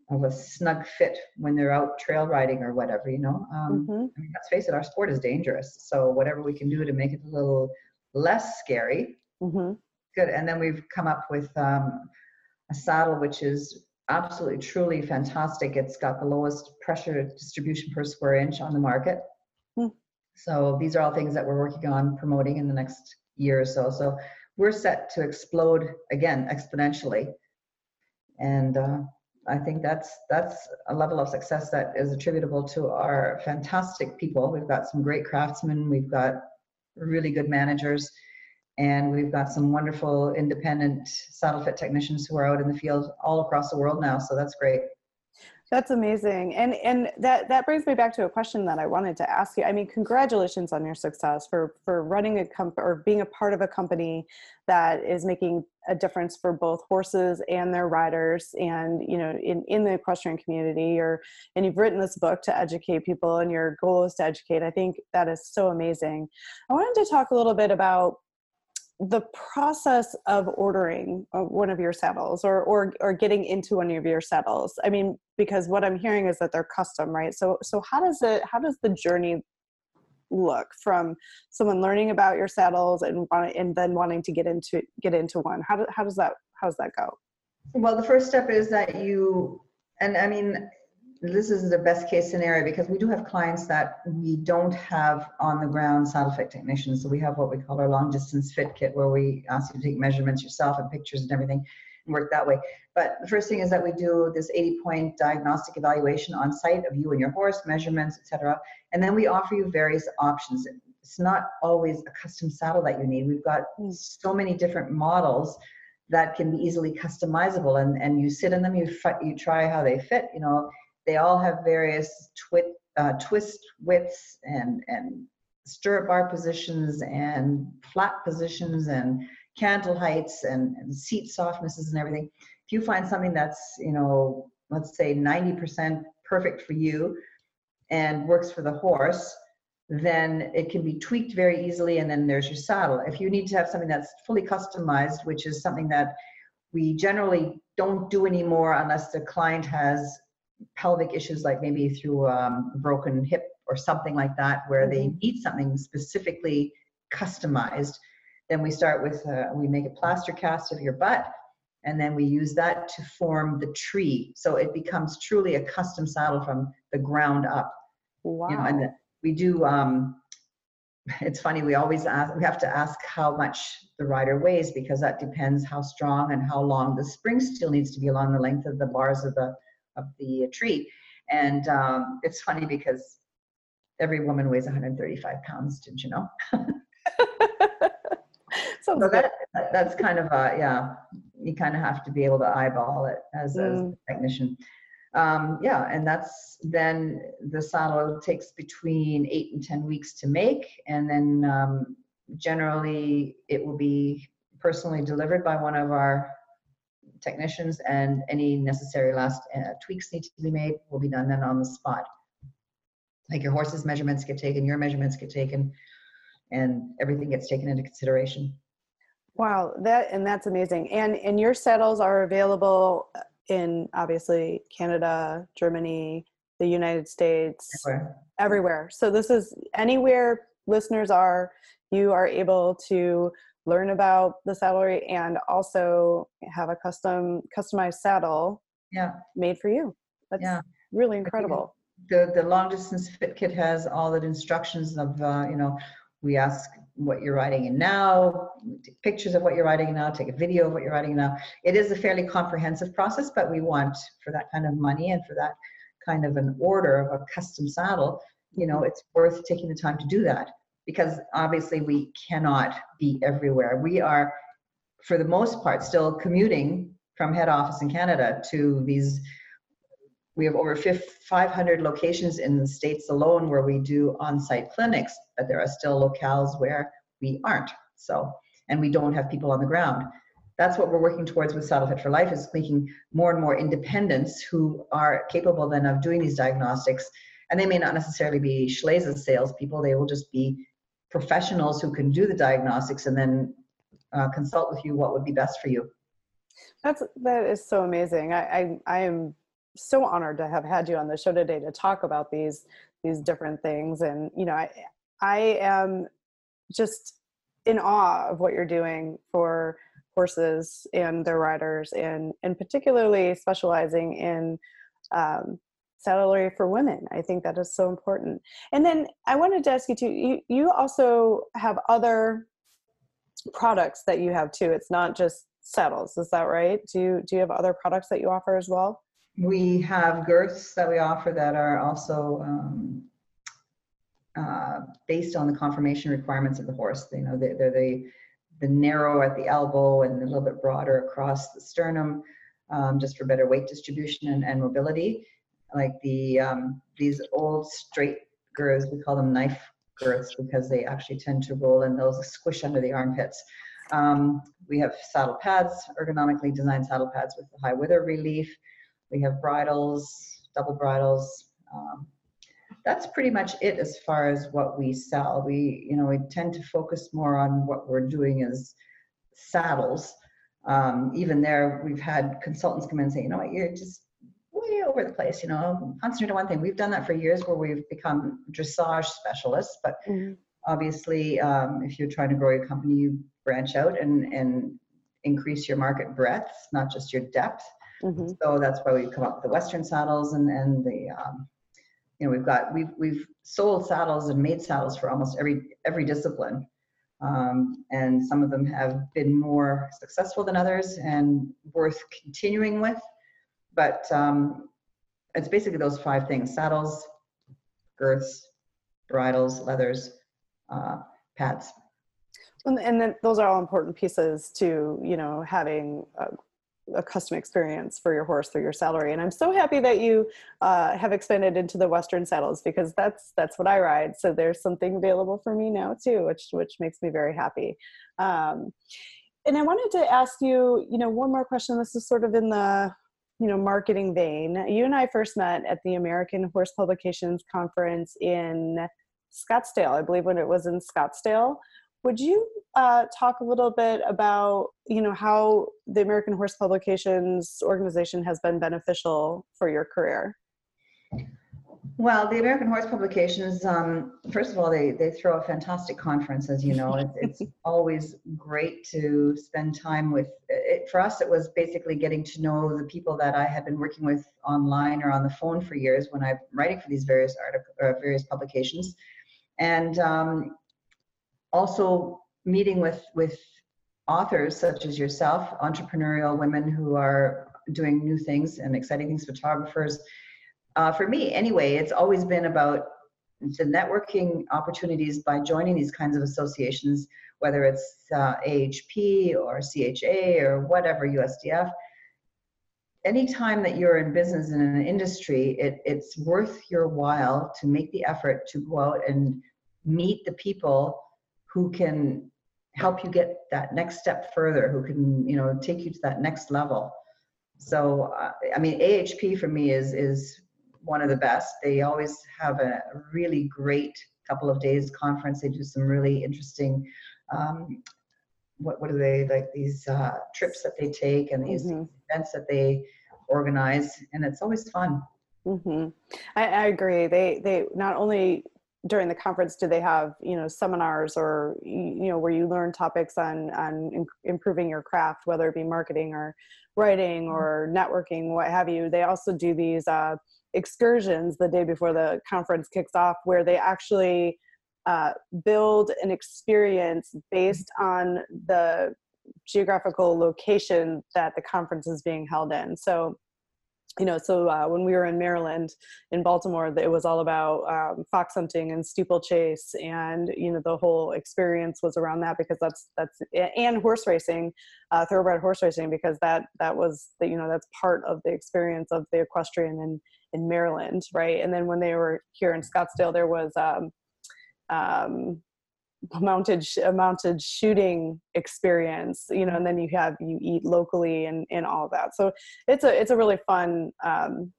of a snug fit when they're out trail riding or whatever, you know. Um, mm-hmm. I mean, let's face it, our sport is dangerous. So whatever we can do to make it a little less scary, mm-hmm. good. And then we've come up with um, a saddle which is absolutely, truly fantastic. It's got the lowest pressure distribution per square inch on the market. Mm. So these are all things that we're working on promoting in the next year or so. So we're set to explode again exponentially. And uh, I think that's that's a level of success that is attributable to our fantastic people. We've got some great craftsmen, we've got really good managers, and we've got some wonderful independent saddle fit technicians who are out in the field all across the world now. So that's great. That's amazing. And and that that brings me back to a question that I wanted to ask you. I mean, congratulations on your success for for running a company or being a part of a company that is making a difference for both horses and their riders and you know in in the equestrian community or and you've written this book to educate people and your goal is to educate. I think that is so amazing. I wanted to talk a little bit about the process of ordering uh, one of your saddles or, or or getting into one of your saddles. I mean because what i'm hearing is that they're custom right? So so how does it how does the journey look from someone learning about your saddles and want, and then wanting to get into get into one? How, do, how does that how does that go? Well the first step is that you and i mean this is the best case scenario because we do have clients that we don't have on the ground saddle fit technicians. So we have what we call our long distance fit kit where we ask you to take measurements yourself and pictures and everything and work that way. But the first thing is that we do this 80 point diagnostic evaluation on site of you and your horse, measurements, etc. And then we offer you various options. It's not always a custom saddle that you need. We've got hmm. so many different models that can be easily customizable and, and you sit in them, you, you try how they fit, you know, they all have various uh, twist widths and, and stirrup bar positions and flat positions and cantle heights and, and seat softnesses and everything. If you find something that's, you know, let's say 90% perfect for you and works for the horse, then it can be tweaked very easily and then there's your saddle. If you need to have something that's fully customized, which is something that we generally don't do anymore unless the client has pelvic issues like maybe through um, a broken hip or something like that where they mm-hmm. need something specifically customized then we start with uh, we make a plaster cast of your butt and then we use that to form the tree. So it becomes truly a custom saddle from the ground up. Wow you know, and the, we do um, it's funny we always ask we have to ask how much the rider weighs because that depends how strong and how long the spring steel needs to be along the length of the bars of the of the tree. And um, it's funny because every woman weighs 135 pounds, didn't you know? so that, that's kind of a, yeah, you kind of have to be able to eyeball it as, mm. as a technician. Um, yeah, and that's then the saddle takes between eight and 10 weeks to make. And then um, generally it will be personally delivered by one of our technicians and any necessary last uh, tweaks need to be made will be done then on the spot. Like your horse's measurements get taken, your measurements get taken, and everything gets taken into consideration. Wow, that and that's amazing. And and your saddles are available in obviously Canada, Germany, the United States, everywhere. everywhere. So this is anywhere listeners are, you are able to learn about the saddlery and also have a custom customized saddle yeah. made for you. That's yeah. really incredible. the the long distance fit kit has all the instructions of uh, you know we ask what you're riding in now take pictures of what you're riding in now take a video of what you're riding in now. It is a fairly comprehensive process but we want for that kind of money and for that kind of an order of a custom saddle you know it's worth taking the time to do that because obviously we cannot be everywhere. We are, for the most part, still commuting from head office in Canada to these. We have over 500 locations in the States alone where we do on site clinics, but there are still locales where we aren't. So, and we don't have people on the ground. That's what we're working towards with Saddle Fit for Life is making more and more independents who are capable then of doing these diagnostics. And they may not necessarily be Schleese salespeople, they will just be professionals who can do the diagnostics and then uh, consult with you what would be best for you. That's that is so amazing. I, I I am so honored to have had you on the show today to talk about these these different things and you know I I am just in awe of what you're doing for horses and their riders and and particularly specializing in um, saddlery for women. I think that is so important. And then I wanted to ask you too, you, you also have other products that you have too. It's not just saddles, is that right? Do you, do you have other products that you offer as well? We have girths that we offer that are also um, uh, based on the conformation requirements of the horse. You know, they're, they're the, the narrow at the elbow and a little bit broader across the sternum, um, just for better weight distribution and, and mobility like the um, these old straight girths. We call them knife girths because they actually tend to roll and those squish under the armpits. Um, we have saddle pads, ergonomically designed saddle pads with high wither relief. We have bridles, double bridles. Um, that's pretty much it as far as what we sell. We, you know, we tend to focus more on what we're doing as saddles. Um, even there, we've had consultants come in and say, you know what, you're just over the place. You know, concentrate on one thing. We've done that for years, where we've become dressage specialists. But mm-hmm. obviously, um, if you're trying to grow your company, you branch out and and increase your market breadth, not just your depth. Mm-hmm. So that's why we've come up with the Western saddles and and the um, you know we've got we've we've sold saddles and made saddles for almost every every discipline um, and some of them have been more successful than others and worth continuing with but um, it's basically those five things saddles girths bridles leathers uh, pads. And, and then those are all important pieces to you know having a, a custom experience for your horse through your saddlery. And i'm so happy that you uh, have expanded into the western saddles because that's that's what i ride. So there's something available for me now too which which makes me very happy. Um, and i wanted to ask you you know one more question. This is sort of in the you know marketing vein you and i first met at the american horse publications conference in scottsdale i believe when it was in scottsdale would you uh, talk a little bit about you know how the American Horse Publications organization has been beneficial for your career? Well, the American Horse Publications, um, first of all, they, they throw a fantastic conference, as you know. It's, it's always great to spend time with. It, for us, it was basically getting to know the people that I had been working with online or on the phone for years when I'm writing for these various articles, uh, various publications, and um, also meeting with with authors such as yourself, entrepreneurial women who are doing new things and exciting things, photographers. Uh, for me, anyway, it's always been about the networking opportunities by joining these kinds of associations, whether it's uh, AHP or CHA or whatever, USDF. Anytime that you're in business in an industry, it, it's worth your while to make the effort to go out and meet the people who can help you get that next step further who can you know take you to that next level so uh, i mean ahp for me is is one of the best they always have a really great couple of days conference they do some really interesting um, what, what are they like these uh, trips that they take and these mm-hmm. events that they organize and it's always fun mm-hmm. I, I agree they they not only during the conference do they have you know seminars or you know where you learn topics on on improving your craft whether it be marketing or writing mm-hmm. or networking what have you they also do these uh, excursions the day before the conference kicks off where they actually uh, build an experience based on the geographical location that the conference is being held in. So you know, so uh, when we were in Maryland, in Baltimore, it was all about um, fox hunting and steeplechase, and you know, the whole experience was around that because that's that's and horse racing, uh, thoroughbred horse racing, because that that was the, you know that's part of the experience of the equestrian in in Maryland, right? And then when they were here in Scottsdale, there was um, um, mounted mounted shooting experience you know and then you have you eat locally and and all that so it's a it's a really fun um,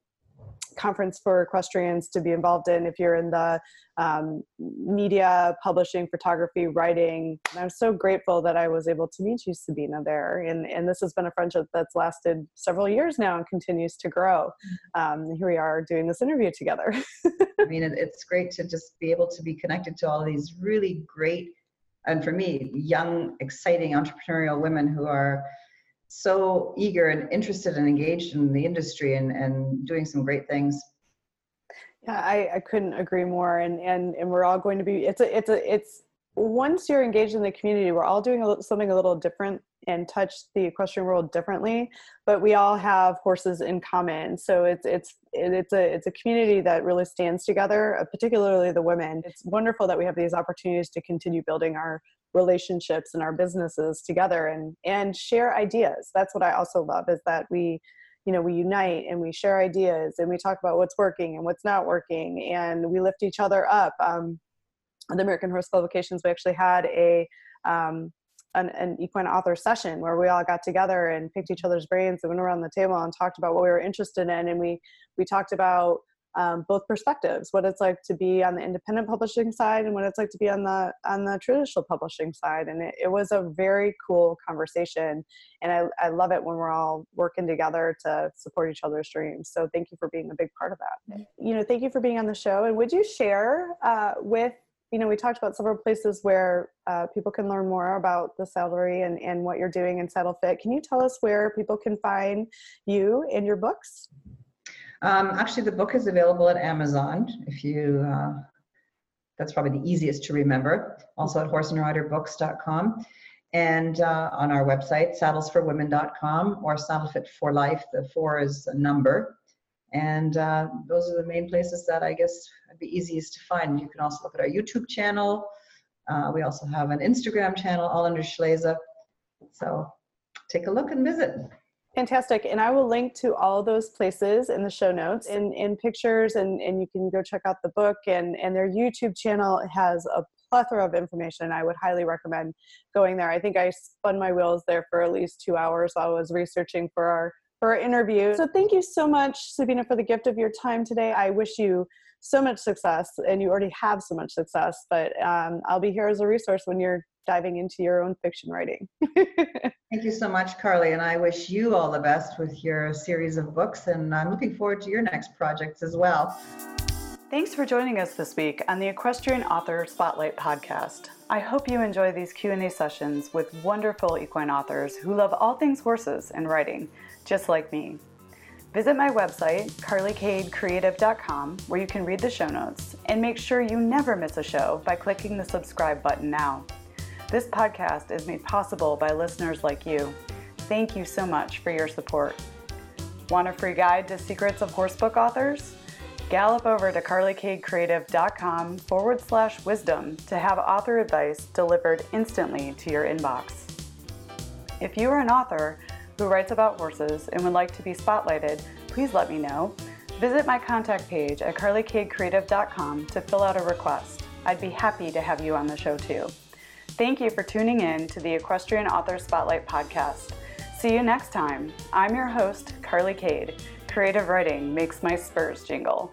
conference for equestrians to be involved in if you're in the um, media publishing photography writing. And i'm so grateful that i was able to meet you sabina there. And, and this has been a friendship that's lasted several years now and continues to grow. Um, here we are doing this interview together. I mean it's great to just be able to be connected to all these really great and for me young exciting entrepreneurial women who are so eager and interested and engaged in the industry and, and doing some great things. Yeah, I, I couldn't agree more. And, and, and we're all going to be, it's a, it's a, it's, once you're engaged in the community, we're all doing a, something a little different and touch the equestrian world differently, but we all have horses in common. So it's, it's, it's a, it's a community that really stands together, uh, particularly the women. It's wonderful that we have these opportunities to continue building our relationships and our businesses together and and share ideas. That's what i also love is that we you know we unite and we share ideas and we talk about what's working and what's not working and we lift each other up. Um, the american horse publications we actually had a um, an, an, equine author session where we all got together and picked each other's brains and went around the table and talked about what we were interested in and we we talked about um, both perspectives what it's like to be on the independent publishing side and what it's like to be on the on the traditional publishing side. And it, it was a very cool conversation. And I, I love it when we're all working together to support each other's dreams. So thank you for being a big part of that. You know thank you for being on the show. And would you share uh, with you know we talked about several places where uh, people can learn more about the Saddlery and, and what you're doing in saddle fit. Can you tell us where people can find you and your books um, actually, the book is available at Amazon. If you, uh, that's probably the easiest to remember. Also at horseandriderbooks.com and uh, on our website, saddlesforwomen.com or saddlefit for life. The four is a number. And uh, those are the main places that I guess would be easiest to find. You can also look at our YouTube channel. Uh, we also have an Instagram channel, all under Schleese. So take a look and visit. Fantastic. And I will link to all those places in the show notes in, in pictures and, and you can go check out the book and, and their YouTube channel has a plethora of information. I would highly recommend going there. I think I spun my wheels there for at least two hours while I was researching for our for our interview. So thank you so much, Sabina, for the gift of your time today. I wish you so much success and you already have so much success, but um, I'll be here as a resource when you're diving into your own fiction writing. Thank you so much, Carly, and I wish you all the best with your series of books, and I'm looking forward to your next projects as well. Thanks for joining us this week on the Equestrian Author Spotlight podcast. I hope you enjoy these Q&A sessions with wonderful equine authors who love all things horses and writing, just like me. Visit my website, carlycadecreative.com, where you can read the show notes, and make sure you never miss a show by clicking the subscribe button now. This podcast is made possible by listeners like you. Thank you so much for your support. Want a free guide to secrets of horsebook authors? Gallop over to carlycadecreative.com forward slash wisdom to have author advice delivered instantly to your inbox. If you are an author who writes about horses and would like to be spotlighted, please let me know. Visit my contact page at carlycadecreative.com to fill out a request. I'd be happy to have you on the show too. Thank you for tuning in to the Equestrian Author Spotlight podcast. See you next time. I'm your host, Carly Kade. Creative writing makes my spurs jingle.